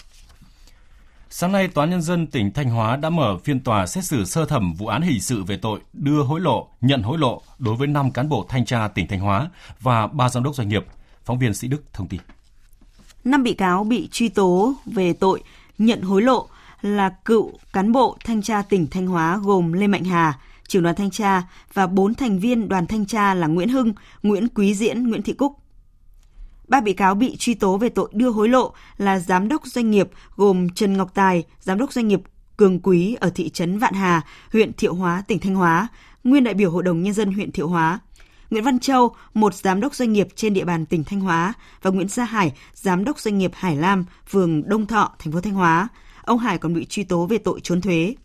Sáng nay, Tòa Nhân dân tỉnh Thanh Hóa đã mở phiên tòa xét xử sơ thẩm vụ án hình sự về tội đưa hối lộ, nhận hối lộ đối với 5 cán bộ thanh tra tỉnh Thanh Hóa và 3 giám đốc doanh nghiệp. Phóng viên Sĩ Đức thông tin. 5 bị cáo bị truy tố về tội nhận hối lộ là cựu cán bộ thanh tra tỉnh Thanh Hóa gồm Lê Mạnh Hà, trưởng đoàn thanh tra và 4 thành viên đoàn thanh tra là Nguyễn Hưng, Nguyễn Quý Diễn, Nguyễn Thị Cúc. Ba bị cáo bị truy tố về tội đưa hối lộ là giám đốc doanh nghiệp gồm Trần Ngọc Tài, giám đốc doanh nghiệp Cường Quý ở thị trấn Vạn Hà, huyện Thiệu Hóa, tỉnh Thanh Hóa, nguyên đại biểu Hội đồng Nhân dân huyện Thiệu Hóa. Nguyễn Văn Châu, một giám đốc doanh nghiệp trên địa bàn tỉnh Thanh Hóa và Nguyễn Gia Hải, giám đốc doanh nghiệp Hải Lam, phường Đông Thọ, thành phố Thanh Hóa. Ông Hải còn bị truy tố về tội trốn thuế.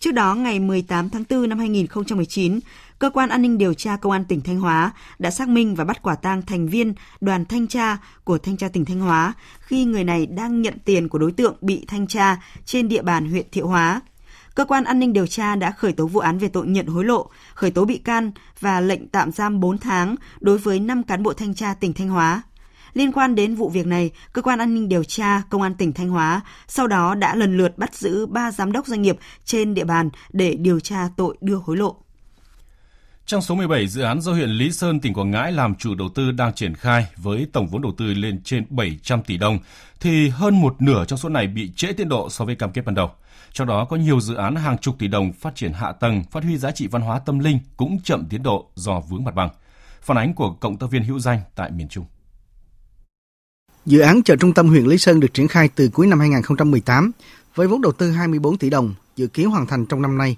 Trước đó, ngày 18 tháng 4 năm 2019, Cơ quan An ninh điều tra Công an tỉnh Thanh Hóa đã xác minh và bắt quả tang thành viên đoàn thanh tra của thanh tra tỉnh Thanh Hóa khi người này đang nhận tiền của đối tượng bị thanh tra trên địa bàn huyện Thiệu Hóa. Cơ quan an ninh điều tra đã khởi tố vụ án về tội nhận hối lộ, khởi tố bị can và lệnh tạm giam 4 tháng đối với 5 cán bộ thanh tra tỉnh Thanh Hóa. Liên quan đến vụ việc này, cơ quan an ninh điều tra công an tỉnh Thanh Hóa sau đó đã lần lượt bắt giữ 3 giám đốc doanh nghiệp trên địa bàn để điều tra tội đưa hối lộ. Trong số 17 dự án do huyện Lý Sơn, tỉnh Quảng Ngãi làm chủ đầu tư đang triển khai với tổng vốn đầu tư lên trên 700 tỷ đồng, thì hơn một nửa trong số này bị trễ tiến độ so với cam kết ban đầu. Trong đó có nhiều dự án hàng chục tỷ đồng phát triển hạ tầng, phát huy giá trị văn hóa tâm linh cũng chậm tiến độ do vướng mặt bằng. Phản ánh của cộng tác viên hữu danh tại miền Trung. Dự án chợ trung tâm huyện Lý Sơn được triển khai từ cuối năm 2018 với vốn đầu tư 24 tỷ đồng, dự kiến hoàn thành trong năm nay.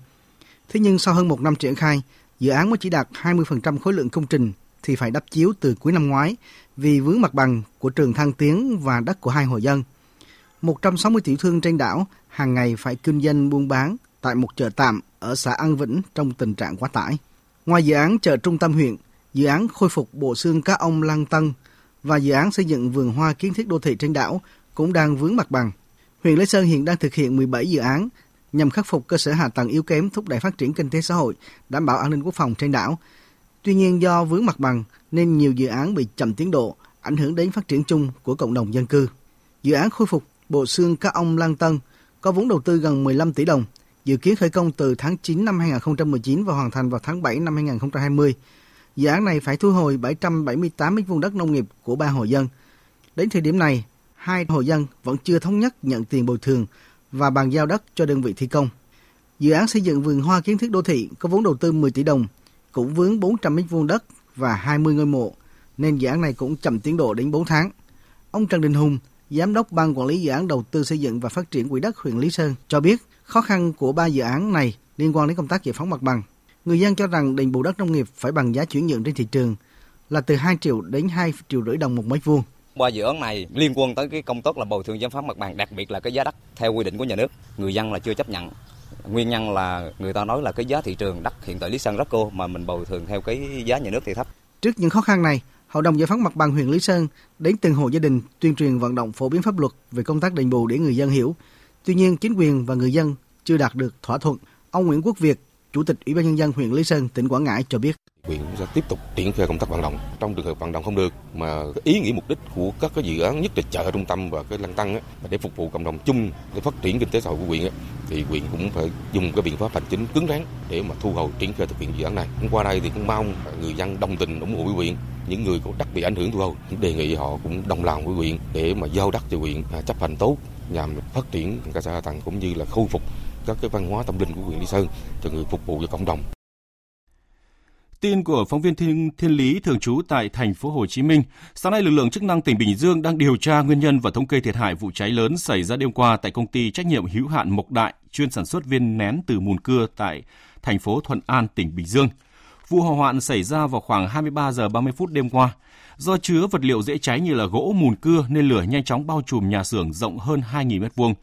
Thế nhưng sau hơn một năm triển khai, dự án mới chỉ đạt 20% khối lượng công trình thì phải đắp chiếu từ cuối năm ngoái vì vướng mặt bằng của trường Thăng Tiến và đất của hai hộ dân. 160 tiểu thương trên đảo hàng ngày phải kinh doanh buôn bán tại một chợ tạm ở xã An Vĩnh trong tình trạng quá tải. Ngoài dự án chợ trung tâm huyện, dự án khôi phục bộ xương cá ông Lăng Tân và dự án xây dựng vườn hoa kiến thiết đô thị trên đảo cũng đang vướng mặt bằng. Huyện Lê Sơn hiện đang thực hiện 17 dự án nhằm khắc phục cơ sở hạ tầng yếu kém thúc đẩy phát triển kinh tế xã hội, đảm bảo an ninh quốc phòng trên đảo. Tuy nhiên do vướng mặt bằng nên nhiều dự án bị chậm tiến độ, ảnh hưởng đến phát triển chung của cộng đồng dân cư. Dự án khôi phục bộ xương cá ông Lan Tân có vốn đầu tư gần 15 tỷ đồng, dự kiến khởi công từ tháng 9 năm 2019 và hoàn thành vào tháng 7 năm 2020. Dự án này phải thu hồi 778 m2 đất nông nghiệp của ba hộ dân. Đến thời điểm này, hai hộ dân vẫn chưa thống nhất nhận tiền bồi thường và bàn giao đất cho đơn vị thi công. Dự án xây dựng vườn hoa kiến thiết đô thị có vốn đầu tư 10 tỷ đồng, cũng vướng 400 m vuông đất và 20 ngôi mộ, nên dự án này cũng chậm tiến độ đến 4 tháng. Ông Trần Đình Hùng, Giám đốc Ban Quản lý Dự án Đầu tư Xây dựng và Phát triển Quỹ đất huyện Lý Sơn cho biết khó khăn của ba dự án này liên quan đến công tác giải phóng mặt bằng. Người dân cho rằng đền bù đất nông nghiệp phải bằng giá chuyển nhượng trên thị trường là từ 2 triệu đến 2 triệu rưỡi đồng một mét vuông qua dự án này liên quan tới cái công tác là bồi thường giải phóng mặt bằng, đặc biệt là cái giá đất theo quy định của nhà nước. Người dân là chưa chấp nhận. Nguyên nhân là người ta nói là cái giá thị trường đất hiện tại Lý Sơn rất cô mà mình bồi thường theo cái giá nhà nước thì thấp. Trước những khó khăn này, Hội đồng giải phóng mặt bằng huyện Lý Sơn đến từng hộ gia đình tuyên truyền vận động phổ biến pháp luật về công tác đền bù để người dân hiểu. Tuy nhiên, chính quyền và người dân chưa đạt được thỏa thuận. Ông Nguyễn Quốc Việt, Chủ tịch Ủy ban nhân dân huyện Lý Sơn, tỉnh Quảng Ngãi cho biết. Huyện sẽ tiếp tục triển khai công tác vận động. Trong trường hợp vận động không được mà ý nghĩa mục đích của các cái dự án nhất là chợ trung tâm và cái lăng tăng á, để phục vụ cộng đồng chung để phát triển kinh tế xã hội của huyện á, thì huyện cũng phải dùng cái biện pháp hành chính cứng rắn để mà thu hồi triển khai thực hiện dự án này. Qua đây thì cũng mong người dân đồng tình ủng hộ với huyện. Những người có đất bị ảnh hưởng thu hồi đề nghị họ cũng đồng lòng với huyện để mà giao đất cho huyện à, chấp hành tốt nhằm phát triển cơ sở hạ tầng cũng như là khôi phục các cái văn hóa tâm linh của huyện Lý Sơn cho người phục vụ cho cộng đồng. Tin của phóng viên Thiên, Thiên Lý thường trú tại thành phố Hồ Chí Minh, sáng nay lực lượng chức năng tỉnh Bình Dương đang điều tra nguyên nhân và thống kê thiệt hại vụ cháy lớn xảy ra đêm qua tại công ty trách nhiệm hữu hạn Mộc Đại chuyên sản xuất viên nén từ mùn cưa tại thành phố Thuận An, tỉnh Bình Dương. Vụ hỏa hoạn xảy ra vào khoảng 23 giờ 30 phút đêm qua. Do chứa vật liệu dễ cháy như là gỗ mùn cưa nên lửa nhanh chóng bao trùm nhà xưởng rộng hơn 2.000 m2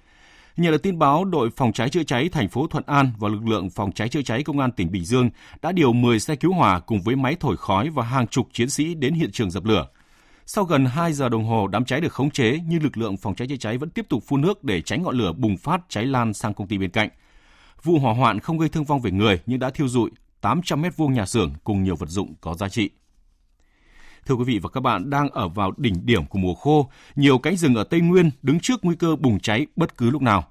Nhờ được tin báo, đội phòng cháy chữa cháy thành phố Thuận An và lực lượng phòng cháy chữa cháy công an tỉnh Bình Dương đã điều 10 xe cứu hỏa cùng với máy thổi khói và hàng chục chiến sĩ đến hiện trường dập lửa. Sau gần 2 giờ đồng hồ đám cháy được khống chế nhưng lực lượng phòng cháy chữa cháy vẫn tiếp tục phun nước để tránh ngọn lửa bùng phát cháy lan sang công ty bên cạnh. Vụ hỏa hoạn không gây thương vong về người nhưng đã thiêu dụi 800 mét vuông nhà xưởng cùng nhiều vật dụng có giá trị. Thưa quý vị và các bạn, đang ở vào đỉnh điểm của mùa khô, nhiều cánh rừng ở Tây Nguyên đứng trước nguy cơ bùng cháy bất cứ lúc nào.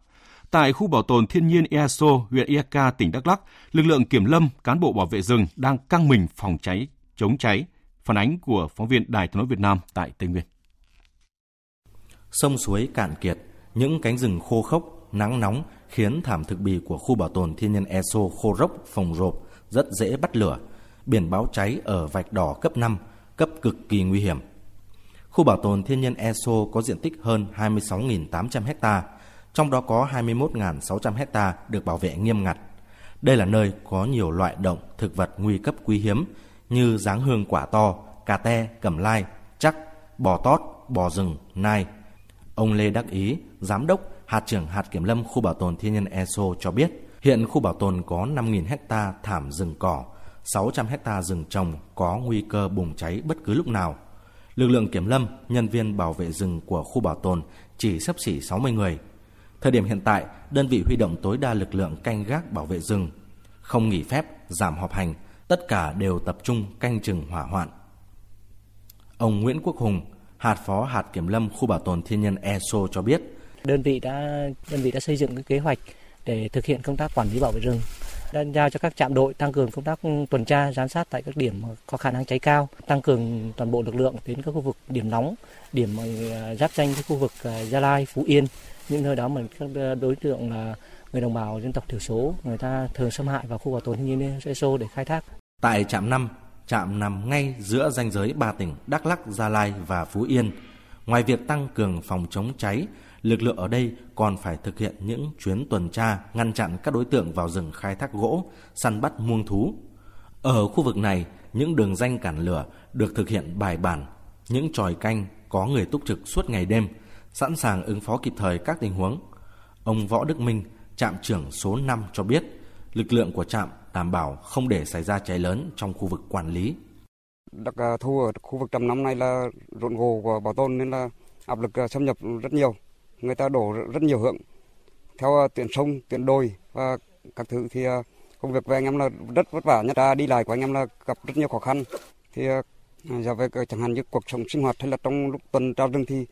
Tại khu bảo tồn thiên nhiên EASO, huyện eka tỉnh Đắk Lắk, lực lượng kiểm lâm, cán bộ bảo vệ rừng đang căng mình phòng cháy, chống cháy. Phản ánh của phóng viên Đài tiếng nói Việt Nam tại Tây Nguyên. Sông suối cạn kiệt, những cánh rừng khô khốc, nắng nóng khiến thảm thực bì của khu bảo tồn thiên nhiên ESO khô rốc, phồng rộp, rất dễ bắt lửa. Biển báo cháy ở vạch đỏ cấp 5, cấp cực kỳ nguy hiểm. Khu bảo tồn thiên nhiên ESO có diện tích hơn 26.800 ha, trong đó có 21.600 ha được bảo vệ nghiêm ngặt. Đây là nơi có nhiều loại động thực vật nguy cấp quý hiếm như dáng hương quả to, cà te, cẩm lai, chắc, bò tót, bò rừng, nai. Ông Lê Đắc Ý, giám đốc hạt trưởng hạt kiểm lâm khu bảo tồn thiên nhiên ESO cho biết, hiện khu bảo tồn có 5.000 hecta thảm rừng cỏ, 600 hecta rừng trồng có nguy cơ bùng cháy bất cứ lúc nào. Lực lượng kiểm lâm, nhân viên bảo vệ rừng của khu bảo tồn chỉ sắp xỉ 60 người. Thời điểm hiện tại, đơn vị huy động tối đa lực lượng canh gác bảo vệ rừng, không nghỉ phép, giảm họp hành, tất cả đều tập trung canh chừng hỏa hoạn. Ông Nguyễn Quốc Hùng, hạt phó hạt kiểm lâm khu bảo tồn thiên nhiên ESO cho biết, đơn vị đã đơn vị đã xây dựng cái kế hoạch để thực hiện công tác quản lý bảo vệ rừng đã giao cho các trạm đội tăng cường công tác tuần tra giám sát tại các điểm có khả năng cháy cao tăng cường toàn bộ lực lượng đến các khu vực điểm nóng điểm ờ, giáp danh với khu vực ờ, gia lai phú yên những nơi đó mà các ờ, đối tượng là người đồng bào dân tộc thiểu số người ta thường xâm hại vào khu bảo tồn thiên nhiên ESO để khai thác. Tại trạm 5, trạm nằm ngay giữa ranh giới ba tỉnh Đắk Lắk, Gia Lai và Phú Yên. Ngoài việc tăng cường phòng chống cháy, lực lượng ở đây còn phải thực hiện những chuyến tuần tra ngăn chặn các đối tượng vào rừng khai thác gỗ, săn bắt muông thú. Ở khu vực này, những đường danh cản lửa được thực hiện bài bản, những tròi canh có người túc trực suốt ngày đêm, sẵn sàng ứng phó kịp thời các tình huống. Ông Võ Đức Minh, trạm trưởng số 5 cho biết, lực lượng của trạm đảm bảo không để xảy ra cháy lớn trong khu vực quản lý. Đặc à, thu ở khu vực trầm năm này là rộn gồ của bảo tồn nên là áp lực à, xâm nhập rất nhiều người ta đổ rất nhiều hướng theo ờ, tuyển sông, tuyển đồi và các thứ thì ờ, công việc về anh em là rất vất vả. Nhất là đi lại của anh em là gặp rất nhiều khó khăn. Thì giờ về ờ, chẳng hạn như cuộc sống sinh hoạt hay là trong lúc tuần tra rừng thì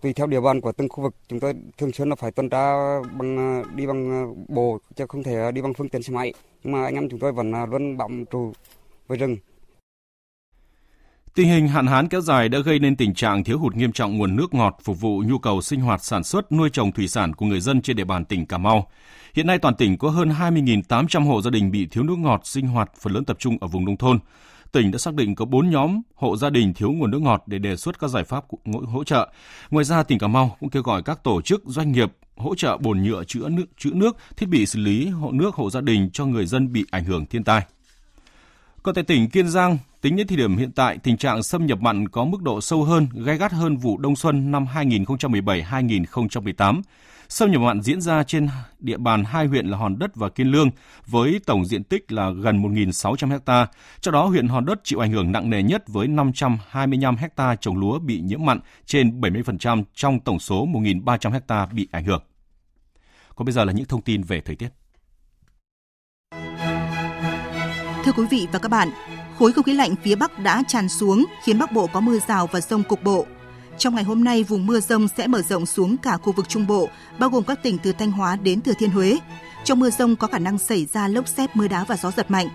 tùy theo địa bàn của từng khu vực, chúng tôi thường xuyên là phải tuần tra bằng đi bằng bộ chứ không thể đi bằng phương tiện xe máy. Nhưng mà anh em chúng tôi vẫn luôn bám trụ với rừng. Tình hình hạn hán kéo dài đã gây nên tình trạng thiếu hụt nghiêm trọng nguồn nước ngọt phục vụ nhu cầu sinh hoạt sản xuất nuôi trồng thủy sản của người dân trên địa bàn tỉnh Cà Mau. Hiện nay toàn tỉnh có hơn 20.800 hộ gia đình bị thiếu nước ngọt sinh hoạt phần lớn tập trung ở vùng nông thôn. Tỉnh đã xác định có 4 nhóm hộ gia đình thiếu nguồn nước ngọt để đề xuất các giải pháp hỗ trợ. Ngoài ra, tỉnh Cà Mau cũng kêu gọi các tổ chức, doanh nghiệp hỗ trợ bồn nhựa chữa nước, chữa nước, thiết bị xử lý hộ nước hộ gia đình cho người dân bị ảnh hưởng thiên tai. Còn tại tỉnh Kiên Giang, tính đến thời điểm hiện tại, tình trạng xâm nhập mặn có mức độ sâu hơn, gai gắt hơn vụ đông xuân năm 2017-2018. Xâm nhập mặn diễn ra trên địa bàn hai huyện là Hòn Đất và Kiên Lương với tổng diện tích là gần 1.600 ha. Trong đó huyện Hòn Đất chịu ảnh hưởng nặng nề nhất với 525 ha trồng lúa bị nhiễm mặn trên 70% trong tổng số 1.300 ha bị ảnh hưởng. Còn bây giờ là những thông tin về thời tiết. Thưa quý vị và các bạn, khối không khí lạnh phía Bắc đã tràn xuống khiến Bắc Bộ có mưa rào và rông cục bộ. Trong ngày hôm nay, vùng mưa rông sẽ mở rộng xuống cả khu vực Trung Bộ, bao gồm các tỉnh từ Thanh Hóa đến Thừa Thiên Huế. Trong mưa rông có khả năng xảy ra lốc xét, mưa đá và gió giật mạnh.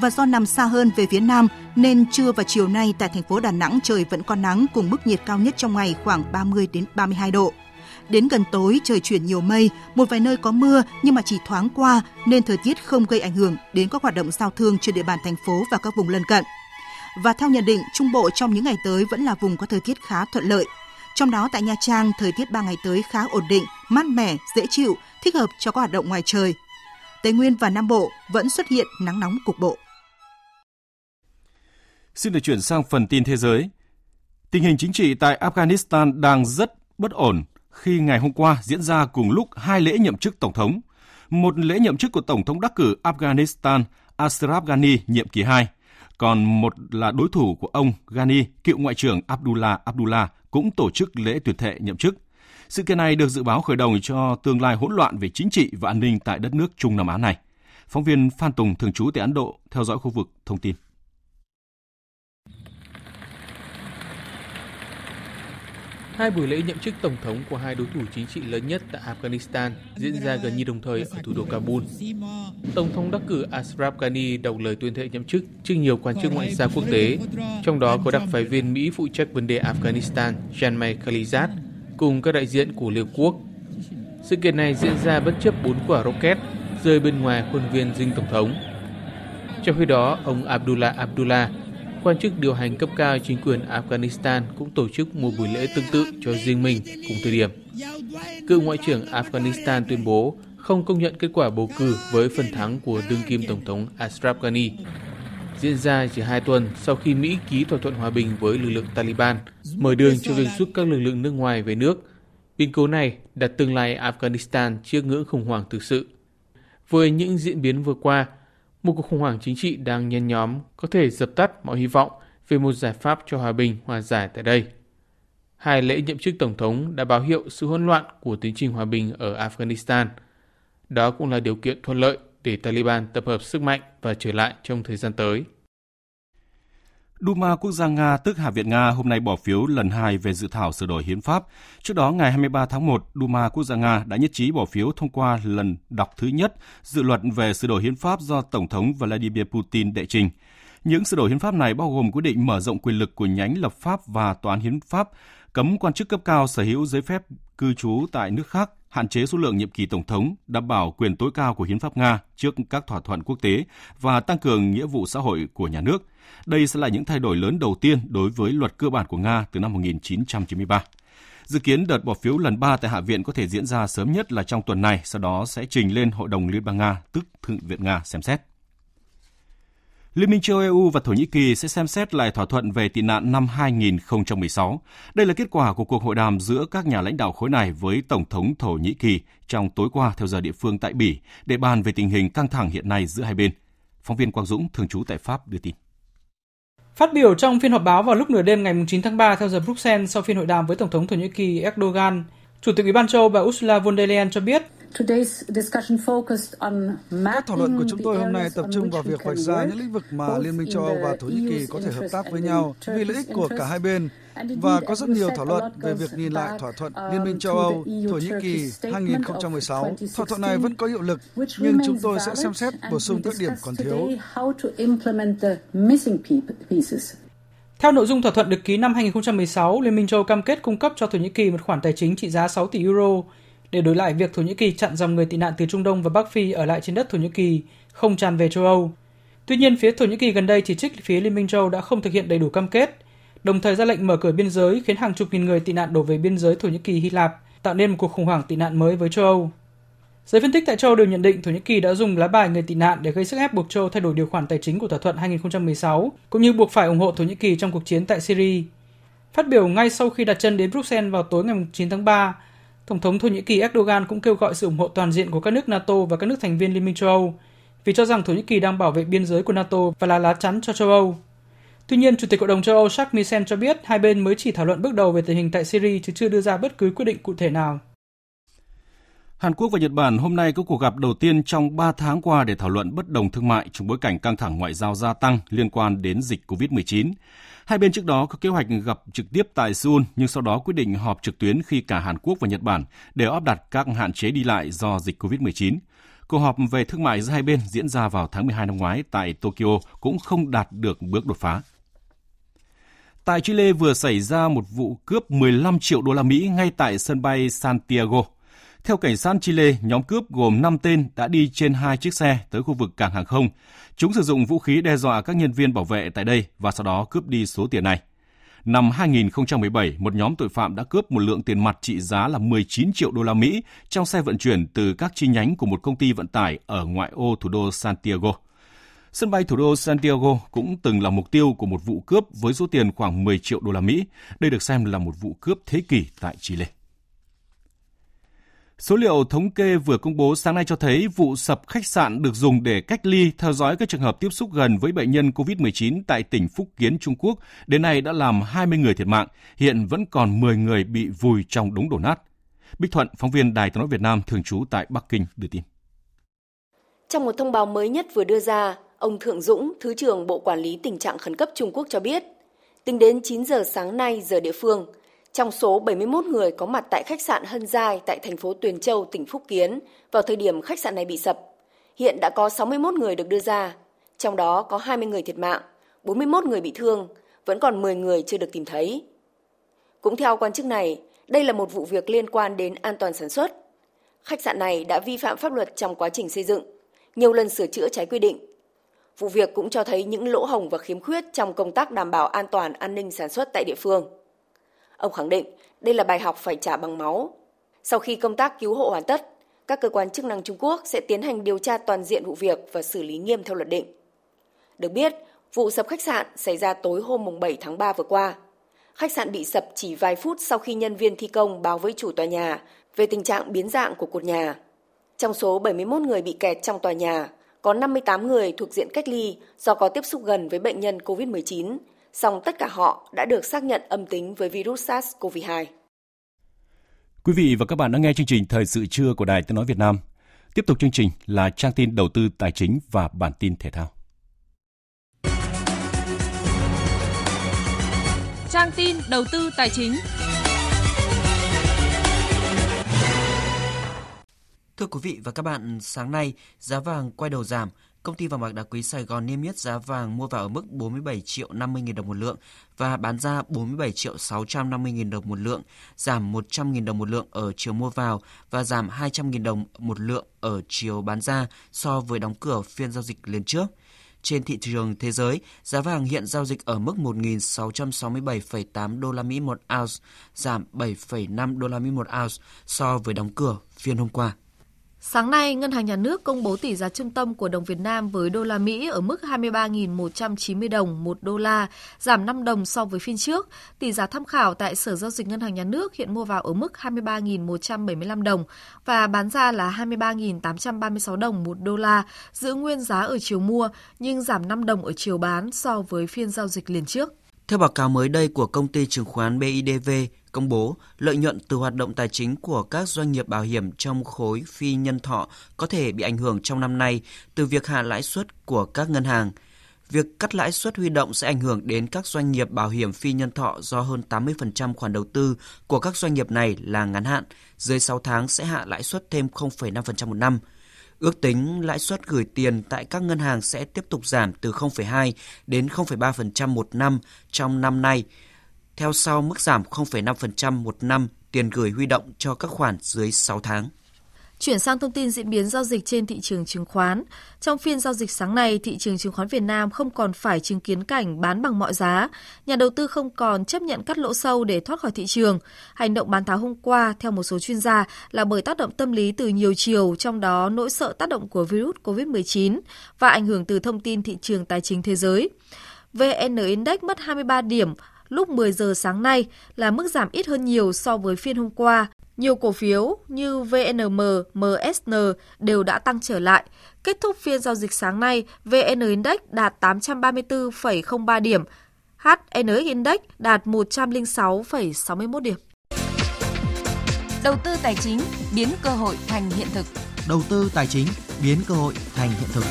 Và do nằm xa hơn về phía Nam nên trưa và chiều nay tại thành phố Đà Nẵng trời vẫn còn nắng cùng mức nhiệt cao nhất trong ngày khoảng 30 đến 32 độ. Đến gần tối trời chuyển nhiều mây, một vài nơi có mưa nhưng mà chỉ thoáng qua nên thời tiết không gây ảnh hưởng đến các hoạt động giao thương trên địa bàn thành phố và các vùng lân cận. Và theo nhận định, Trung Bộ trong những ngày tới vẫn là vùng có thời tiết khá thuận lợi. Trong đó tại Nha Trang, thời tiết 3 ngày tới khá ổn định, mát mẻ, dễ chịu, thích hợp cho các hoạt động ngoài trời. Tây Nguyên và Nam Bộ vẫn xuất hiện nắng nóng cục bộ. Xin được chuyển sang phần tin thế giới. Tình hình chính trị tại Afghanistan đang rất bất ổn khi ngày hôm qua diễn ra cùng lúc hai lễ nhậm chức tổng thống. Một lễ nhậm chức của Tổng thống đắc cử Afghanistan Ashraf Ghani nhiệm kỳ 2, còn một là đối thủ của ông Ghani, cựu Ngoại trưởng Abdullah Abdullah cũng tổ chức lễ tuyên thệ nhậm chức. Sự kiện này được dự báo khởi đầu cho tương lai hỗn loạn về chính trị và an ninh tại đất nước Trung Nam Á này. Phóng viên Phan Tùng thường trú tại Ấn Độ theo dõi khu vực thông tin. Hai buổi lễ nhậm chức tổng thống của hai đối thủ chính trị lớn nhất tại Afghanistan diễn ra gần như đồng thời ở thủ đô Kabul. Tổng thống đắc cử Ashraf Ghani đọc lời tuyên thệ nhậm chức trước nhiều quan chức ngoại giao quốc tế, trong đó có đặc phái viên Mỹ phụ trách vấn đề Afghanistan Janmay Khalilzad cùng các đại diện của Liên Quốc. Sự kiện này diễn ra bất chấp bốn quả rocket rơi bên ngoài khuôn viên dinh tổng thống. Trong khi đó, ông Abdullah Abdullah quan chức điều hành cấp cao chính quyền Afghanistan cũng tổ chức một buổi lễ tương tự cho riêng mình cùng thời điểm. Cựu Ngoại trưởng Afghanistan tuyên bố không công nhận kết quả bầu cử với phần thắng của đương kim Tổng thống Ashraf Ghani. Diễn ra chỉ hai tuần sau khi Mỹ ký thỏa thuận hòa bình với lực lượng Taliban, mở đường cho việc rút các lực lượng nước ngoài về nước. Biến cố này đặt tương lai Afghanistan trước ngưỡng khủng hoảng thực sự. Với những diễn biến vừa qua, một cuộc khủng hoảng chính trị đang nhen nhóm có thể dập tắt mọi hy vọng về một giải pháp cho hòa bình, hòa giải tại đây. Hai lễ nhậm chức Tổng thống đã báo hiệu sự hỗn loạn của tiến trình hòa bình ở Afghanistan. Đó cũng là điều kiện thuận lợi để Taliban tập hợp sức mạnh và trở lại trong thời gian tới. Duma Quốc gia Nga tức Hạ viện Nga hôm nay bỏ phiếu lần hai về dự thảo sửa đổi hiến pháp. Trước đó, ngày 23 tháng 1, Duma Quốc gia Nga đã nhất trí bỏ phiếu thông qua lần đọc thứ nhất dự luật về sửa đổi hiến pháp do Tổng thống Vladimir Putin đệ trình. Những sửa đổi hiến pháp này bao gồm quyết định mở rộng quyền lực của nhánh lập pháp và tòa án hiến pháp, cấm quan chức cấp cao sở hữu giấy phép cư trú tại nước khác, hạn chế số lượng nhiệm kỳ tổng thống, đảm bảo quyền tối cao của hiến pháp Nga trước các thỏa thuận quốc tế và tăng cường nghĩa vụ xã hội của nhà nước – đây sẽ là những thay đổi lớn đầu tiên đối với luật cơ bản của Nga từ năm 1993. Dự kiến đợt bỏ phiếu lần 3 tại Hạ viện có thể diễn ra sớm nhất là trong tuần này, sau đó sẽ trình lên Hội đồng Liên bang Nga, tức Thượng viện Nga xem xét. Liên minh châu EU và Thổ Nhĩ Kỳ sẽ xem xét lại thỏa thuận về tị nạn năm 2016. Đây là kết quả của cuộc hội đàm giữa các nhà lãnh đạo khối này với Tổng thống Thổ Nhĩ Kỳ trong tối qua theo giờ địa phương tại Bỉ để bàn về tình hình căng thẳng hiện nay giữa hai bên. Phóng viên Quang Dũng, thường trú tại Pháp đưa tin. Phát biểu trong phiên họp báo vào lúc nửa đêm ngày 9 tháng 3 theo giờ Bruxelles sau phiên hội đàm với Tổng thống Thổ Nhĩ Kỳ Erdogan, Chủ tịch Ủy ban châu bà Ursula von der Leyen cho biết các thảo luận của chúng tôi hôm nay tập trung vào việc vạch ra những lĩnh vực mà Liên minh châu Âu và Thổ Nhĩ Kỳ có thể hợp tác với nhau vì lợi ích của cả hai bên và có rất nhiều thảo luận về việc nhìn lại thỏa thuận Liên minh châu Âu Thổ Nhĩ Kỳ 2016. Thỏa thuận này vẫn có hiệu lực, nhưng chúng tôi sẽ xem xét bổ sung các điểm còn thiếu. Theo nội dung thỏa thuận được ký năm 2016, Liên minh châu cam kết cung cấp cho Thổ Nhĩ Kỳ một khoản tài chính trị giá 6 tỷ euro để đổi lại việc Thổ Nhĩ Kỳ chặn dòng người tị nạn từ Trung Đông và Bắc Phi ở lại trên đất Thổ Nhĩ Kỳ, không tràn về châu Âu. Tuy nhiên, phía Thổ Nhĩ Kỳ gần đây chỉ trích phía Liên minh châu đã không thực hiện đầy đủ cam kết, đồng thời ra lệnh mở cửa biên giới khiến hàng chục nghìn người tị nạn đổ về biên giới Thổ Nhĩ Kỳ Hy Lạp, tạo nên một cuộc khủng hoảng tị nạn mới với châu Âu. Giới phân tích tại châu đều nhận định Thổ Nhĩ Kỳ đã dùng lá bài người tị nạn để gây sức ép buộc châu thay đổi điều khoản tài chính của thỏa thuận 2016, cũng như buộc phải ủng hộ Thổ Nhĩ Kỳ trong cuộc chiến tại Syria. Phát biểu ngay sau khi đặt chân đến Bruxelles vào tối ngày 9 tháng 3, Tổng thống Thổ Nhĩ Kỳ Erdogan cũng kêu gọi sự ủng hộ toàn diện của các nước NATO và các nước thành viên Liên minh châu Âu, vì cho rằng Thổ Nhĩ Kỳ đang bảo vệ biên giới của NATO và là lá chắn cho châu Âu. Tuy nhiên, Chủ tịch Hội đồng châu Âu Jacques Michel cho biết hai bên mới chỉ thảo luận bước đầu về tình hình tại Syria chứ chưa đưa ra bất cứ quyết định cụ thể nào. Hàn Quốc và Nhật Bản hôm nay có cuộc gặp đầu tiên trong 3 tháng qua để thảo luận bất đồng thương mại trong bối cảnh căng thẳng ngoại giao gia tăng liên quan đến dịch COVID-19. Hai bên trước đó có kế hoạch gặp trực tiếp tại Seoul, nhưng sau đó quyết định họp trực tuyến khi cả Hàn Quốc và Nhật Bản đều áp đặt các hạn chế đi lại do dịch COVID-19. Cuộc họp về thương mại giữa hai bên diễn ra vào tháng 12 năm ngoái tại Tokyo cũng không đạt được bước đột phá. Tại Chile vừa xảy ra một vụ cướp 15 triệu đô la Mỹ ngay tại sân bay Santiago. Theo cảnh sát Chile, nhóm cướp gồm 5 tên đã đi trên hai chiếc xe tới khu vực cảng hàng không. Chúng sử dụng vũ khí đe dọa các nhân viên bảo vệ tại đây và sau đó cướp đi số tiền này. Năm 2017, một nhóm tội phạm đã cướp một lượng tiền mặt trị giá là 19 triệu đô la Mỹ trong xe vận chuyển từ các chi nhánh của một công ty vận tải ở ngoại ô thủ đô Santiago. Sân bay thủ đô Santiago cũng từng là mục tiêu của một vụ cướp với số tiền khoảng 10 triệu đô la Mỹ. Đây được xem là một vụ cướp thế kỷ tại Chile. Số liệu thống kê vừa công bố sáng nay cho thấy vụ sập khách sạn được dùng để cách ly theo dõi các trường hợp tiếp xúc gần với bệnh nhân COVID-19 tại tỉnh Phúc Kiến, Trung Quốc, đến nay đã làm 20 người thiệt mạng, hiện vẫn còn 10 người bị vùi trong đống đổ nát. Bích Thuận, phóng viên Đài tiếng nói Việt Nam thường trú tại Bắc Kinh đưa tin. Trong một thông báo mới nhất vừa đưa ra, ông Thượng Dũng, Thứ trưởng Bộ Quản lý Tình trạng Khẩn cấp Trung Quốc cho biết, tính đến 9 giờ sáng nay giờ địa phương, trong số 71 người có mặt tại khách sạn Hân Giai tại thành phố Tuyền Châu, tỉnh Phúc Kiến vào thời điểm khách sạn này bị sập, hiện đã có 61 người được đưa ra, trong đó có 20 người thiệt mạng, 41 người bị thương, vẫn còn 10 người chưa được tìm thấy. Cũng theo quan chức này, đây là một vụ việc liên quan đến an toàn sản xuất. Khách sạn này đã vi phạm pháp luật trong quá trình xây dựng, nhiều lần sửa chữa trái quy định. Vụ việc cũng cho thấy những lỗ hồng và khiếm khuyết trong công tác đảm bảo an toàn an ninh sản xuất tại địa phương. Ông khẳng định đây là bài học phải trả bằng máu. Sau khi công tác cứu hộ hoàn tất, các cơ quan chức năng Trung Quốc sẽ tiến hành điều tra toàn diện vụ việc và xử lý nghiêm theo luật định. Được biết, vụ sập khách sạn xảy ra tối hôm 7 tháng 3 vừa qua. Khách sạn bị sập chỉ vài phút sau khi nhân viên thi công báo với chủ tòa nhà về tình trạng biến dạng của cột nhà. Trong số 71 người bị kẹt trong tòa nhà, có 58 người thuộc diện cách ly do có tiếp xúc gần với bệnh nhân COVID-19 song tất cả họ đã được xác nhận âm tính với virus SARS-CoV-2. Quý vị và các bạn đã nghe chương trình Thời sự trưa của Đài Tiếng Nói Việt Nam. Tiếp tục chương trình là trang tin đầu tư tài chính và bản tin thể thao. Trang tin đầu tư tài chính. Thưa quý vị và các bạn, sáng nay giá vàng quay đầu giảm công ty vàng bạc đá quý Sài Gòn niêm yết giá vàng mua vào ở mức 47 triệu 50 000 đồng một lượng và bán ra 47 triệu 650 000 đồng một lượng, giảm 100 000 đồng một lượng ở chiều mua vào và giảm 200 000 đồng một lượng ở chiều bán ra so với đóng cửa phiên giao dịch liền trước. Trên thị trường thế giới, giá vàng hiện giao dịch ở mức 1.667,8 đô la Mỹ một ounce, giảm 7,5 đô la Mỹ một ounce so với đóng cửa phiên hôm qua. Sáng nay, Ngân hàng Nhà nước công bố tỷ giá trung tâm của đồng Việt Nam với đô la Mỹ ở mức 23.190 đồng một đô la, giảm 5 đồng so với phiên trước. Tỷ giá tham khảo tại Sở Giao dịch Ngân hàng Nhà nước hiện mua vào ở mức 23.175 đồng và bán ra là 23.836 đồng một đô la, giữ nguyên giá ở chiều mua nhưng giảm 5 đồng ở chiều bán so với phiên giao dịch liền trước. Theo báo cáo mới đây của công ty chứng khoán BIDV, công bố lợi nhuận từ hoạt động tài chính của các doanh nghiệp bảo hiểm trong khối phi nhân thọ có thể bị ảnh hưởng trong năm nay từ việc hạ lãi suất của các ngân hàng. Việc cắt lãi suất huy động sẽ ảnh hưởng đến các doanh nghiệp bảo hiểm phi nhân thọ do hơn 80% khoản đầu tư của các doanh nghiệp này là ngắn hạn, dưới 6 tháng sẽ hạ lãi suất thêm 0,5% một năm. Ước tính lãi suất gửi tiền tại các ngân hàng sẽ tiếp tục giảm từ 0,2 đến 0,3% một năm trong năm nay, theo sau mức giảm 0,5% một năm tiền gửi huy động cho các khoản dưới 6 tháng. Chuyển sang thông tin diễn biến giao dịch trên thị trường chứng khoán. Trong phiên giao dịch sáng nay, thị trường chứng khoán Việt Nam không còn phải chứng kiến cảnh bán bằng mọi giá. Nhà đầu tư không còn chấp nhận cắt lỗ sâu để thoát khỏi thị trường. Hành động bán tháo hôm qua, theo một số chuyên gia, là bởi tác động tâm lý từ nhiều chiều, trong đó nỗi sợ tác động của virus COVID-19 và ảnh hưởng từ thông tin thị trường tài chính thế giới. VN Index mất 23 điểm lúc 10 giờ sáng nay là mức giảm ít hơn nhiều so với phiên hôm qua nhiều cổ phiếu như VNM, MSN đều đã tăng trở lại. Kết thúc phiên giao dịch sáng nay, VN Index đạt 834,03 điểm, HNX Index đạt 106,61 điểm. Đầu tư tài chính biến cơ hội thành hiện thực. Đầu tư tài chính biến cơ hội thành hiện thực.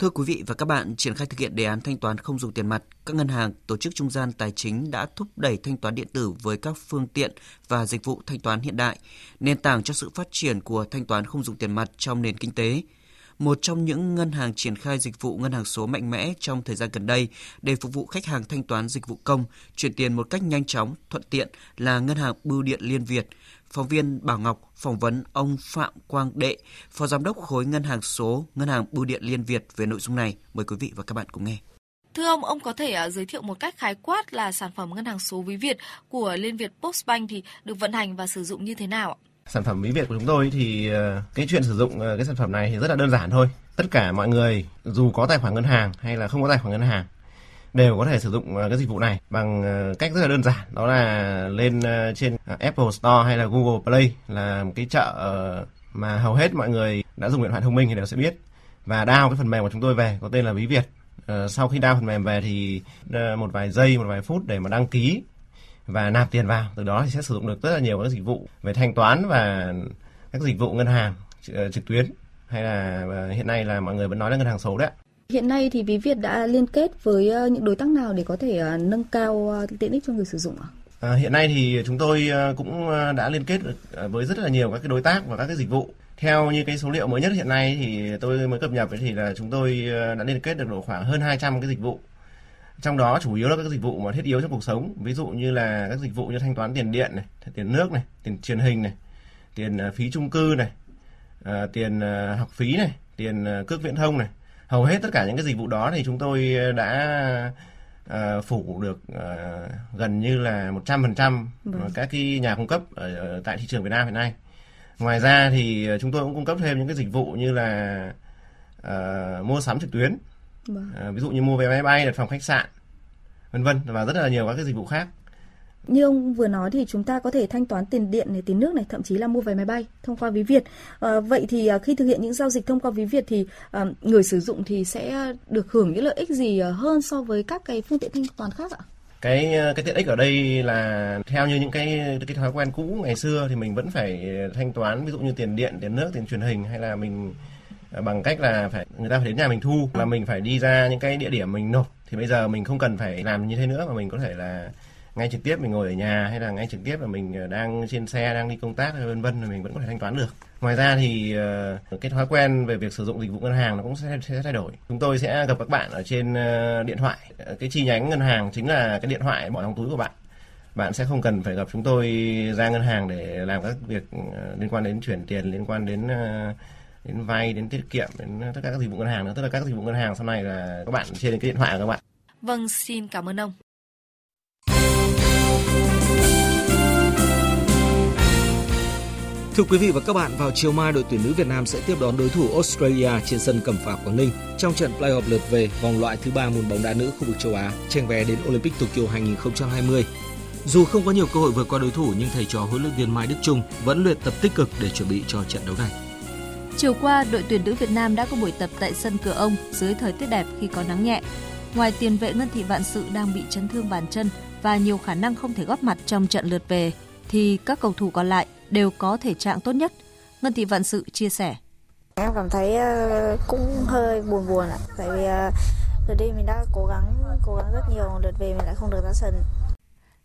Thưa quý vị và các bạn, triển khai thực hiện đề án thanh toán không dùng tiền mặt, các ngân hàng, tổ chức trung gian tài chính đã thúc đẩy thanh toán điện tử với các phương tiện và dịch vụ thanh toán hiện đại, nền tảng cho sự phát triển của thanh toán không dùng tiền mặt trong nền kinh tế. Một trong những ngân hàng triển khai dịch vụ ngân hàng số mạnh mẽ trong thời gian gần đây để phục vụ khách hàng thanh toán dịch vụ công, chuyển tiền một cách nhanh chóng, thuận tiện là ngân hàng Bưu điện Liên Việt – Phóng viên Bảo Ngọc phỏng vấn ông Phạm Quang Đệ, Phó Giám đốc khối Ngân hàng số Ngân hàng Bưu điện Liên Việt về nội dung này. Mời quý vị và các bạn cùng nghe. Thưa ông, ông có thể uh, giới thiệu một cách khái quát là sản phẩm ngân hàng số ví Việt của Liên Việt Postbank thì được vận hành và sử dụng như thế nào ạ? Sản phẩm ví Việt của chúng tôi thì uh, cái chuyện sử dụng uh, cái sản phẩm này thì rất là đơn giản thôi. Tất cả mọi người dù có tài khoản ngân hàng hay là không có tài khoản ngân hàng đều có thể sử dụng à, cái dịch vụ này bằng à, cách rất là đơn giản. Đó là lên à, trên Apple Store hay là Google Play là một cái chợ ờ, mà hầu hết mọi người đã dùng điện thoại thông minh thì đều sẽ biết. Và download cái phần mềm của chúng tôi về, có tên là ví Việt. Ờ, sau khi download phần mềm về thì ờ, một vài giây, một vài phút để mà đăng ký và nạp tiền vào. Từ đó thì sẽ sử dụng được rất là nhiều các dịch vụ về thanh toán và các dịch vụ ngân hàng trực tuyến. Hay là hiện nay là mọi người vẫn nói là ngân hàng số đấy Hiện nay thì Ví Việt đã liên kết với ờ, những đối tác nào để có thể ờ, nâng cao ờ, tiện ích cho người sử dụng ạ? À, hiện nay thì chúng tôi cũng đã liên kết với rất là nhiều các cái đối tác và các cái dịch vụ. Theo như cái số liệu mới nhất hiện nay thì tôi mới cập nhật thì là chúng tôi đã liên kết được độ khoảng hơn 200 cái dịch vụ. Trong đó chủ yếu là các dịch vụ mà thiết yếu trong cuộc sống, ví dụ như là các dịch vụ như thanh toán tiền điện này, tiền nước này, tiền truyền hình này, tiền phí chung cư này, tiền học phí này, tiền cước viễn thông này, hầu hết tất cả những cái dịch vụ đó thì chúng tôi đã uh, phủ được uh, gần như là 100% vâng. các cái nhà cung cấp ở, ở tại thị trường Việt Nam hiện nay. Ngoài ra thì chúng tôi cũng cung cấp thêm những cái dịch vụ như là uh, mua sắm trực tuyến, vâng. uh, ví dụ như mua vé máy bay, đặt phòng khách sạn, vân vân và rất là nhiều các cái dịch vụ khác. Như ông vừa nói thì chúng ta có thể thanh toán tiền điện này, tiền nước này, thậm chí là mua vé máy bay thông qua ví Việt. À, vậy thì ờ, khi thực hiện những giao dịch thông qua ví Việt thì à, người sử dụng thì sẽ được hưởng những lợi ích gì hơn so với các cái phương tiện thanh toán khác ạ? cái cái tiện ích ở đây là theo như những cái cái thói quen cũ ngày xưa thì mình vẫn phải thanh toán ví dụ như tiền điện tiền nước tiền truyền hình hay là mình bằng cách là phải người ta phải đến nhà mình thu là mình phải đi ra những cái địa điểm mình nộp thì bây giờ mình không cần phải làm như thế nữa mà mình có thể là ngay trực tiếp mình ngồi ở nhà hay là ngay trực tiếp là mình ờ, đang trên xe đang đi công tác vân vân thì mình vẫn có thể thanh toán được. Ngoài ra thì ờ, cái thói quen về việc sử dụng dịch vụ ngân hàng nó cũng sẽ, sẽ thay đổi. Chúng tôi sẽ gặp các bạn ở trên ờ, điện thoại. Cái chi nhánh ngân hàng chính là cái điện thoại bỏ trong túi của bạn. Bạn sẽ không cần phải gặp chúng tôi ra ngân hàng để làm các việc liên quan đến chuyển tiền liên quan đến đến vay đến tiết kiệm đến tất cả các dịch vụ ngân hàng nữa. Tức là các dịch vụ ngân hàng sau này là các bạn trên cái điện thoại của các bạn. Vâng xin cảm ơn ông. Thưa quý vị và các bạn, vào chiều mai đội tuyển nữ Việt Nam sẽ tiếp đón đối thủ Australia trên sân Cẩm Phả Quảng Ninh trong trận playoff lượt về vòng loại thứ ba môn bóng đá nữ khu vực châu Á, tranh vé đến Olympic Tokyo 2020. Dù không có nhiều cơ hội vượt qua đối thủ nhưng thầy trò huấn luyện viên Mai Đức Chung vẫn luyện tập tích cực để chuẩn bị cho trận đấu này. Chiều qua, đội tuyển nữ Việt Nam đã có buổi tập tại sân Cửa Ông dưới thời tiết đẹp khi có nắng nhẹ. Ngoài tiền vệ Ngân Thị Vạn Sự đang bị chấn thương bàn chân và nhiều khả năng không thể góp mặt trong trận lượt về, thì các cầu thủ còn lại đều có thể trạng tốt nhất. Ngân Thị Vạn Sự chia sẻ. Em cảm thấy ờ, cũng hơi buồn buồn ạ, tại vì ờ, đi mình đã cố gắng cố gắng rất nhiều, lượt về mình lại không được ra sân.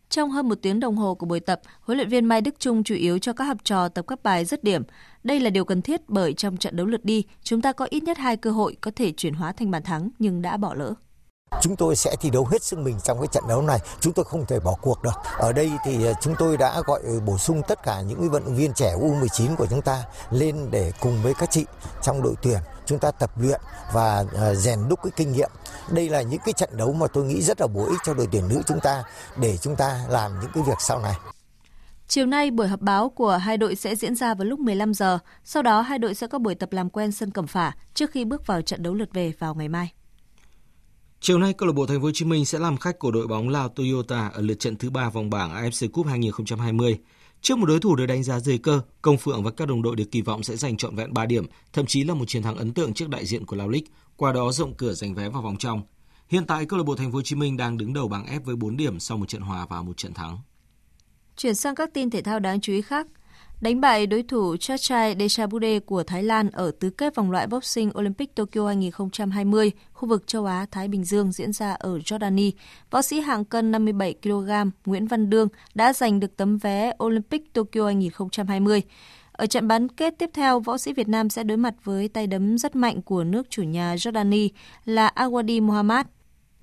Trong hơn một tiếng đồng hồ của buổi tập, huấn luyện viên Mai Đức Trung chủ yếu cho các học trò tập các bài dứt điểm. Đây là điều cần thiết bởi trong trận đấu lượt đi, chúng ta có ít nhất hai cơ hội có thể chuyển hóa thành bàn thắng nhưng đã bỏ lỡ. Chúng tôi sẽ thi đấu hết sức mình trong cái trận đấu này, chúng tôi không thể bỏ cuộc được. Ở đây thì ờ, chúng tôi đã gọi ừ, bổ sung tất cả những vận động viên trẻ U19 của chúng ta lên để cùng với các chị trong đội tuyển chúng ta tập luyện và ờ, rèn đúc cái kinh nghiệm. Đây là những cái trận đấu mà tôi nghĩ rất là bổ ích cho đội tuyển nữ chúng ta để chúng ta làm những cái việc sau này. Chiều nay, buổi họp báo của hai đội sẽ diễn ra vào lúc 15 giờ. Sau đó, hai đội sẽ có buổi tập làm quen sân Cẩm Phả trước khi bước vào trận đấu lượt về vào ngày mai. Chiều nay, câu lạc bộ Thành phố Hồ Chí Minh sẽ làm khách của đội bóng Lào Toyota ở lượt trận thứ ba vòng bảng AFC Cup 2020. Trước một đối thủ được đánh giá dưới cơ, Công Phượng và các đồng đội được kỳ vọng sẽ giành trọn vẹn 3 điểm, thậm chí là một chiến thắng ấn tượng trước đại diện của Lao League, qua đó rộng cửa giành vé vào vòng trong. Hiện tại câu lạc bộ Thành phố Hồ Chí Minh đang đứng đầu bảng F với 4 điểm sau một trận hòa và một trận thắng. Chuyển sang các tin thể thao đáng chú ý khác. Đánh bại đối thủ Chachai Dechabude của Thái Lan ở tứ kết vòng loại boxing Olympic Tokyo 2020, khu vực châu Á Thái Bình Dương diễn ra ở Jordani, võ sĩ hạng cân 57 kg Nguyễn Văn Đương đã giành được tấm vé Olympic Tokyo 2020. Ở trận bán kết tiếp theo, võ sĩ Việt Nam sẽ đối mặt với tay đấm rất mạnh của nước chủ nhà Jordani là Awadi Mohammad.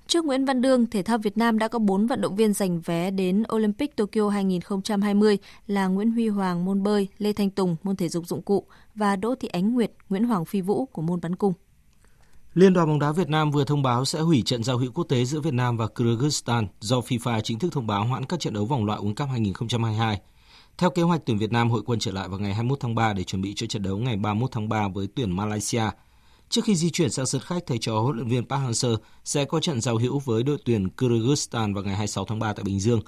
Trước Nguyễn Văn Đương, thể thao Việt Nam đã có 4 vận động viên giành vé đến Olympic Tokyo 2020 là Nguyễn Huy Hoàng môn bơi, Lê Thanh Tùng môn thể dục dụng cụ và Đỗ Thị Ánh Nguyệt, Nguyễn Hoàng Phi Vũ của môn bắn cung. Liên đoàn bóng đá Việt Nam vừa thông báo sẽ hủy trận giao hữu quốc tế giữa Việt Nam và Kyrgyzstan do FIFA chính thức thông báo hoãn các trận đấu vòng loại World Cup 2022. Theo kế hoạch, tuyển Việt Nam hội quân trở lại vào ngày 21 tháng 3 để chuẩn bị cho trận đấu ngày 31 tháng 3 với tuyển Malaysia. Trước khi di chuyển sang sân khách, thầy trò huấn luyện viên Park Hang-seo sẽ có trận giao hữu với đội tuyển Kyrgyzstan vào ngày 26 tháng 3 tại Bình Dương.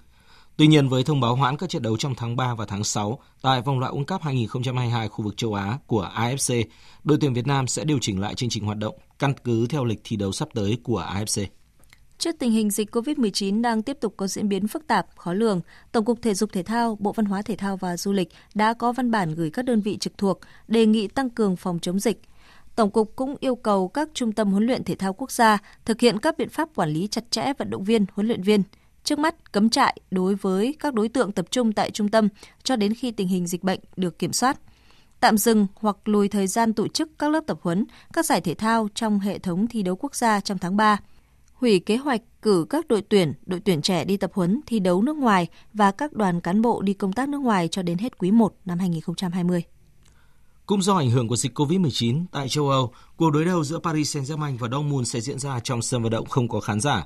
Tuy nhiên, với thông báo hoãn các trận đấu trong tháng 3 và tháng 6 tại vòng loại World Cup 2022 khu vực châu Á của AFC, đội tuyển Việt Nam sẽ điều chỉnh lại chương trình hoạt động căn cứ theo lịch thi đấu sắp tới của AFC. Trước tình hình dịch COVID-19 đang tiếp tục có diễn biến phức tạp, khó lường, Tổng cục Thể dục Thể thao, Bộ Văn hóa Thể thao và Du lịch đã có văn bản gửi các đơn vị trực thuộc đề nghị tăng cường phòng chống dịch. Tổng cục cũng yêu cầu các trung tâm huấn luyện thể thao quốc gia thực hiện các biện pháp quản lý chặt chẽ vận động viên, huấn luyện viên. Trước mắt, cấm trại đối với các đối tượng tập trung tại trung tâm cho đến khi tình hình dịch bệnh được kiểm soát. Tạm dừng hoặc lùi thời gian tổ chức các lớp tập huấn, các giải thể thao trong hệ thống thi đấu quốc gia trong tháng 3 hủy kế hoạch cử các đội tuyển, đội tuyển trẻ đi tập huấn, thi đấu nước ngoài và các đoàn cán bộ đi công tác nước ngoài cho đến hết quý 1 năm 2020. Cũng do ảnh hưởng của dịch COVID-19 tại châu Âu, cuộc đối đầu giữa Paris Saint-Germain và Dortmund sẽ diễn ra trong sân vận động không có khán giả.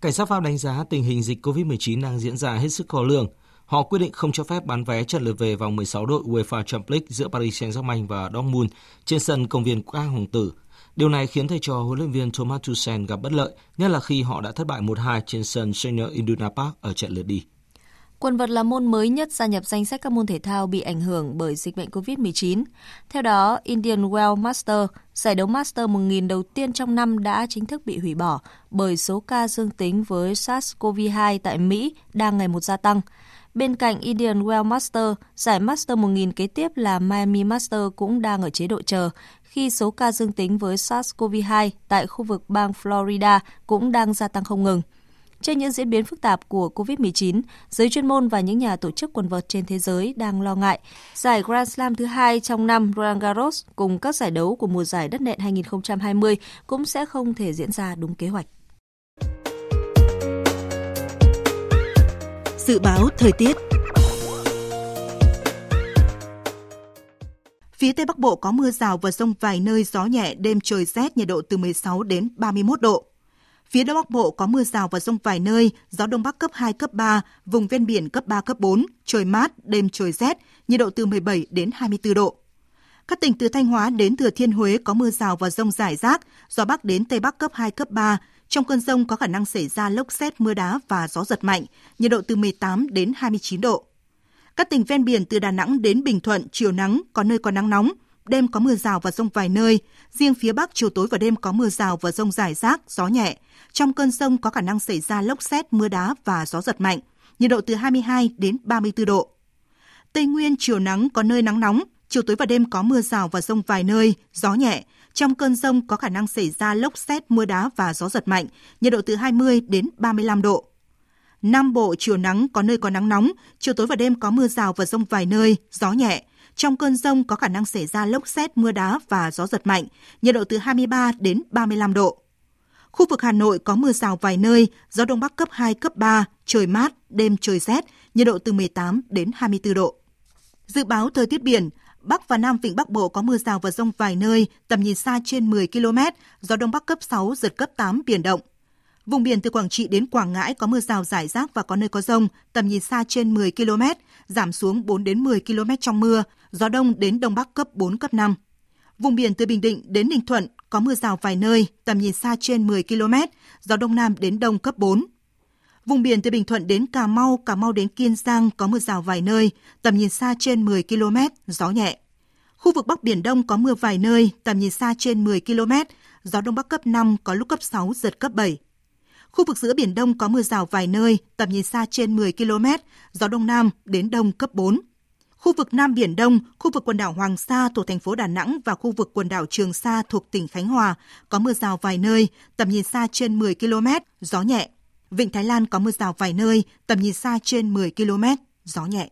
Cảnh sát Pháp đánh giá tình hình dịch COVID-19 đang diễn ra hết sức khó lường. Họ quyết định không cho phép bán vé trận lượt về vòng 16 đội UEFA Champions League giữa Paris Saint-Germain và Dortmund trên sân công viên Quang Hồng Tử Điều này khiến thầy trò huấn luyện viên Thomas Tuchel gặp bất lợi, nhất là khi họ đã thất bại 1-2 trên sân Senior Iduna Park ở trận lượt đi. Quần vợt là môn mới nhất gia nhập danh sách các môn thể thao bị ảnh hưởng bởi dịch bệnh COVID-19. Theo đó, Indian Well Master, giải đấu Master 1000 đầu tiên trong năm đã chính thức bị hủy bỏ bởi số ca dương tính với SARS-CoV-2 tại Mỹ đang ngày một gia tăng. Bên cạnh Indian Well Master, giải Master 1000 kế tiếp là Miami Master cũng đang ở chế độ chờ khi số ca dương tính với SARS-CoV-2 tại khu vực bang Florida cũng đang gia tăng không ngừng. Trên những diễn biến phức tạp của COVID-19, giới chuyên môn và những nhà tổ chức quần vợt trên thế giới đang lo ngại giải Grand Slam thứ hai trong năm Roland Garros cùng các giải đấu của mùa giải đất nện 2020 cũng sẽ không thể diễn ra đúng kế hoạch. Dự báo thời tiết Phía Tây Bắc Bộ có mưa rào và rông vài nơi, gió nhẹ, đêm trời rét, nhiệt độ từ 16 đến 31 độ. Phía Đông Bắc Bộ có mưa rào và rông vài nơi, gió Đông Bắc cấp 2, cấp 3, vùng ven biển cấp 3, cấp 4, trời mát, đêm trời rét, nhiệt độ từ 17 đến 24 độ. Các tỉnh từ Thanh Hóa đến Thừa Thiên Huế có mưa rào và rông rải rác, gió Bắc đến Tây Bắc cấp 2, cấp 3. Trong cơn rông có khả năng xảy ra lốc xét, mưa đá và gió giật mạnh, nhiệt độ từ 18 đến 29 độ. Các tỉnh ven biển từ Đà Nẵng đến Bình Thuận, chiều nắng, có nơi có nắng nóng, đêm có mưa rào và rông vài nơi. Riêng phía Bắc chiều tối và đêm có mưa rào và rông rải rác, gió nhẹ. Trong cơn rông có khả năng xảy ra lốc xét, mưa đá và gió giật mạnh. Nhiệt độ từ 22 đến 34 độ. Tây Nguyên chiều nắng có nơi nắng nóng, chiều tối và đêm có mưa rào và rông vài nơi, gió nhẹ. Trong cơn rông có khả năng xảy ra lốc xét, mưa đá và gió giật mạnh, nhiệt độ từ 20 đến 35 độ. Nam Bộ chiều nắng có nơi có nắng nóng, chiều tối và đêm có mưa rào và rông vài nơi, gió nhẹ. Trong cơn rông có khả năng xảy ra lốc xét, mưa đá và gió giật mạnh, nhiệt độ từ 23 đến 35 độ. Khu vực Hà Nội có mưa rào vài nơi, gió đông bắc cấp 2, cấp 3, trời mát, đêm trời rét, nhiệt độ từ 18 đến 24 độ. Dự báo thời tiết biển, Bắc và Nam Vịnh Bắc Bộ có mưa rào và rông vài nơi, tầm nhìn xa trên 10 km, gió Đông Bắc cấp 6, giật cấp 8, biển động. Vùng biển từ Quảng Trị đến Quảng Ngãi có mưa rào rải rác và có nơi có rông, tầm nhìn xa trên 10 km, giảm xuống 4 đến 10 km trong mưa, gió đông đến đông bắc cấp 4 cấp 5. Vùng biển từ Bình Định đến Ninh Thuận có mưa rào vài nơi, tầm nhìn xa trên 10 km, gió đông nam đến đông cấp 4. Vùng biển từ Bình Thuận đến Cà Mau, Cà Mau đến Kiên Giang có mưa rào vài nơi, tầm nhìn xa trên 10 km, gió nhẹ. Khu vực Bắc Biển Đông có mưa vài nơi, tầm nhìn xa trên 10 km, gió Đông Bắc cấp 5, có lúc cấp 6, giật cấp 7. Khu vực giữa Biển Đông có mưa rào vài nơi, tầm nhìn xa trên 10 km, gió Đông Nam đến Đông cấp 4. Khu vực Nam Biển Đông, khu vực quần đảo Hoàng Sa thuộc thành phố Đà Nẵng và khu vực quần đảo Trường Sa thuộc tỉnh Khánh Hòa có mưa rào vài nơi, tầm nhìn xa trên 10 km, gió nhẹ. Vịnh Thái Lan có mưa rào vài nơi, tầm nhìn xa trên 10 km, gió nhẹ.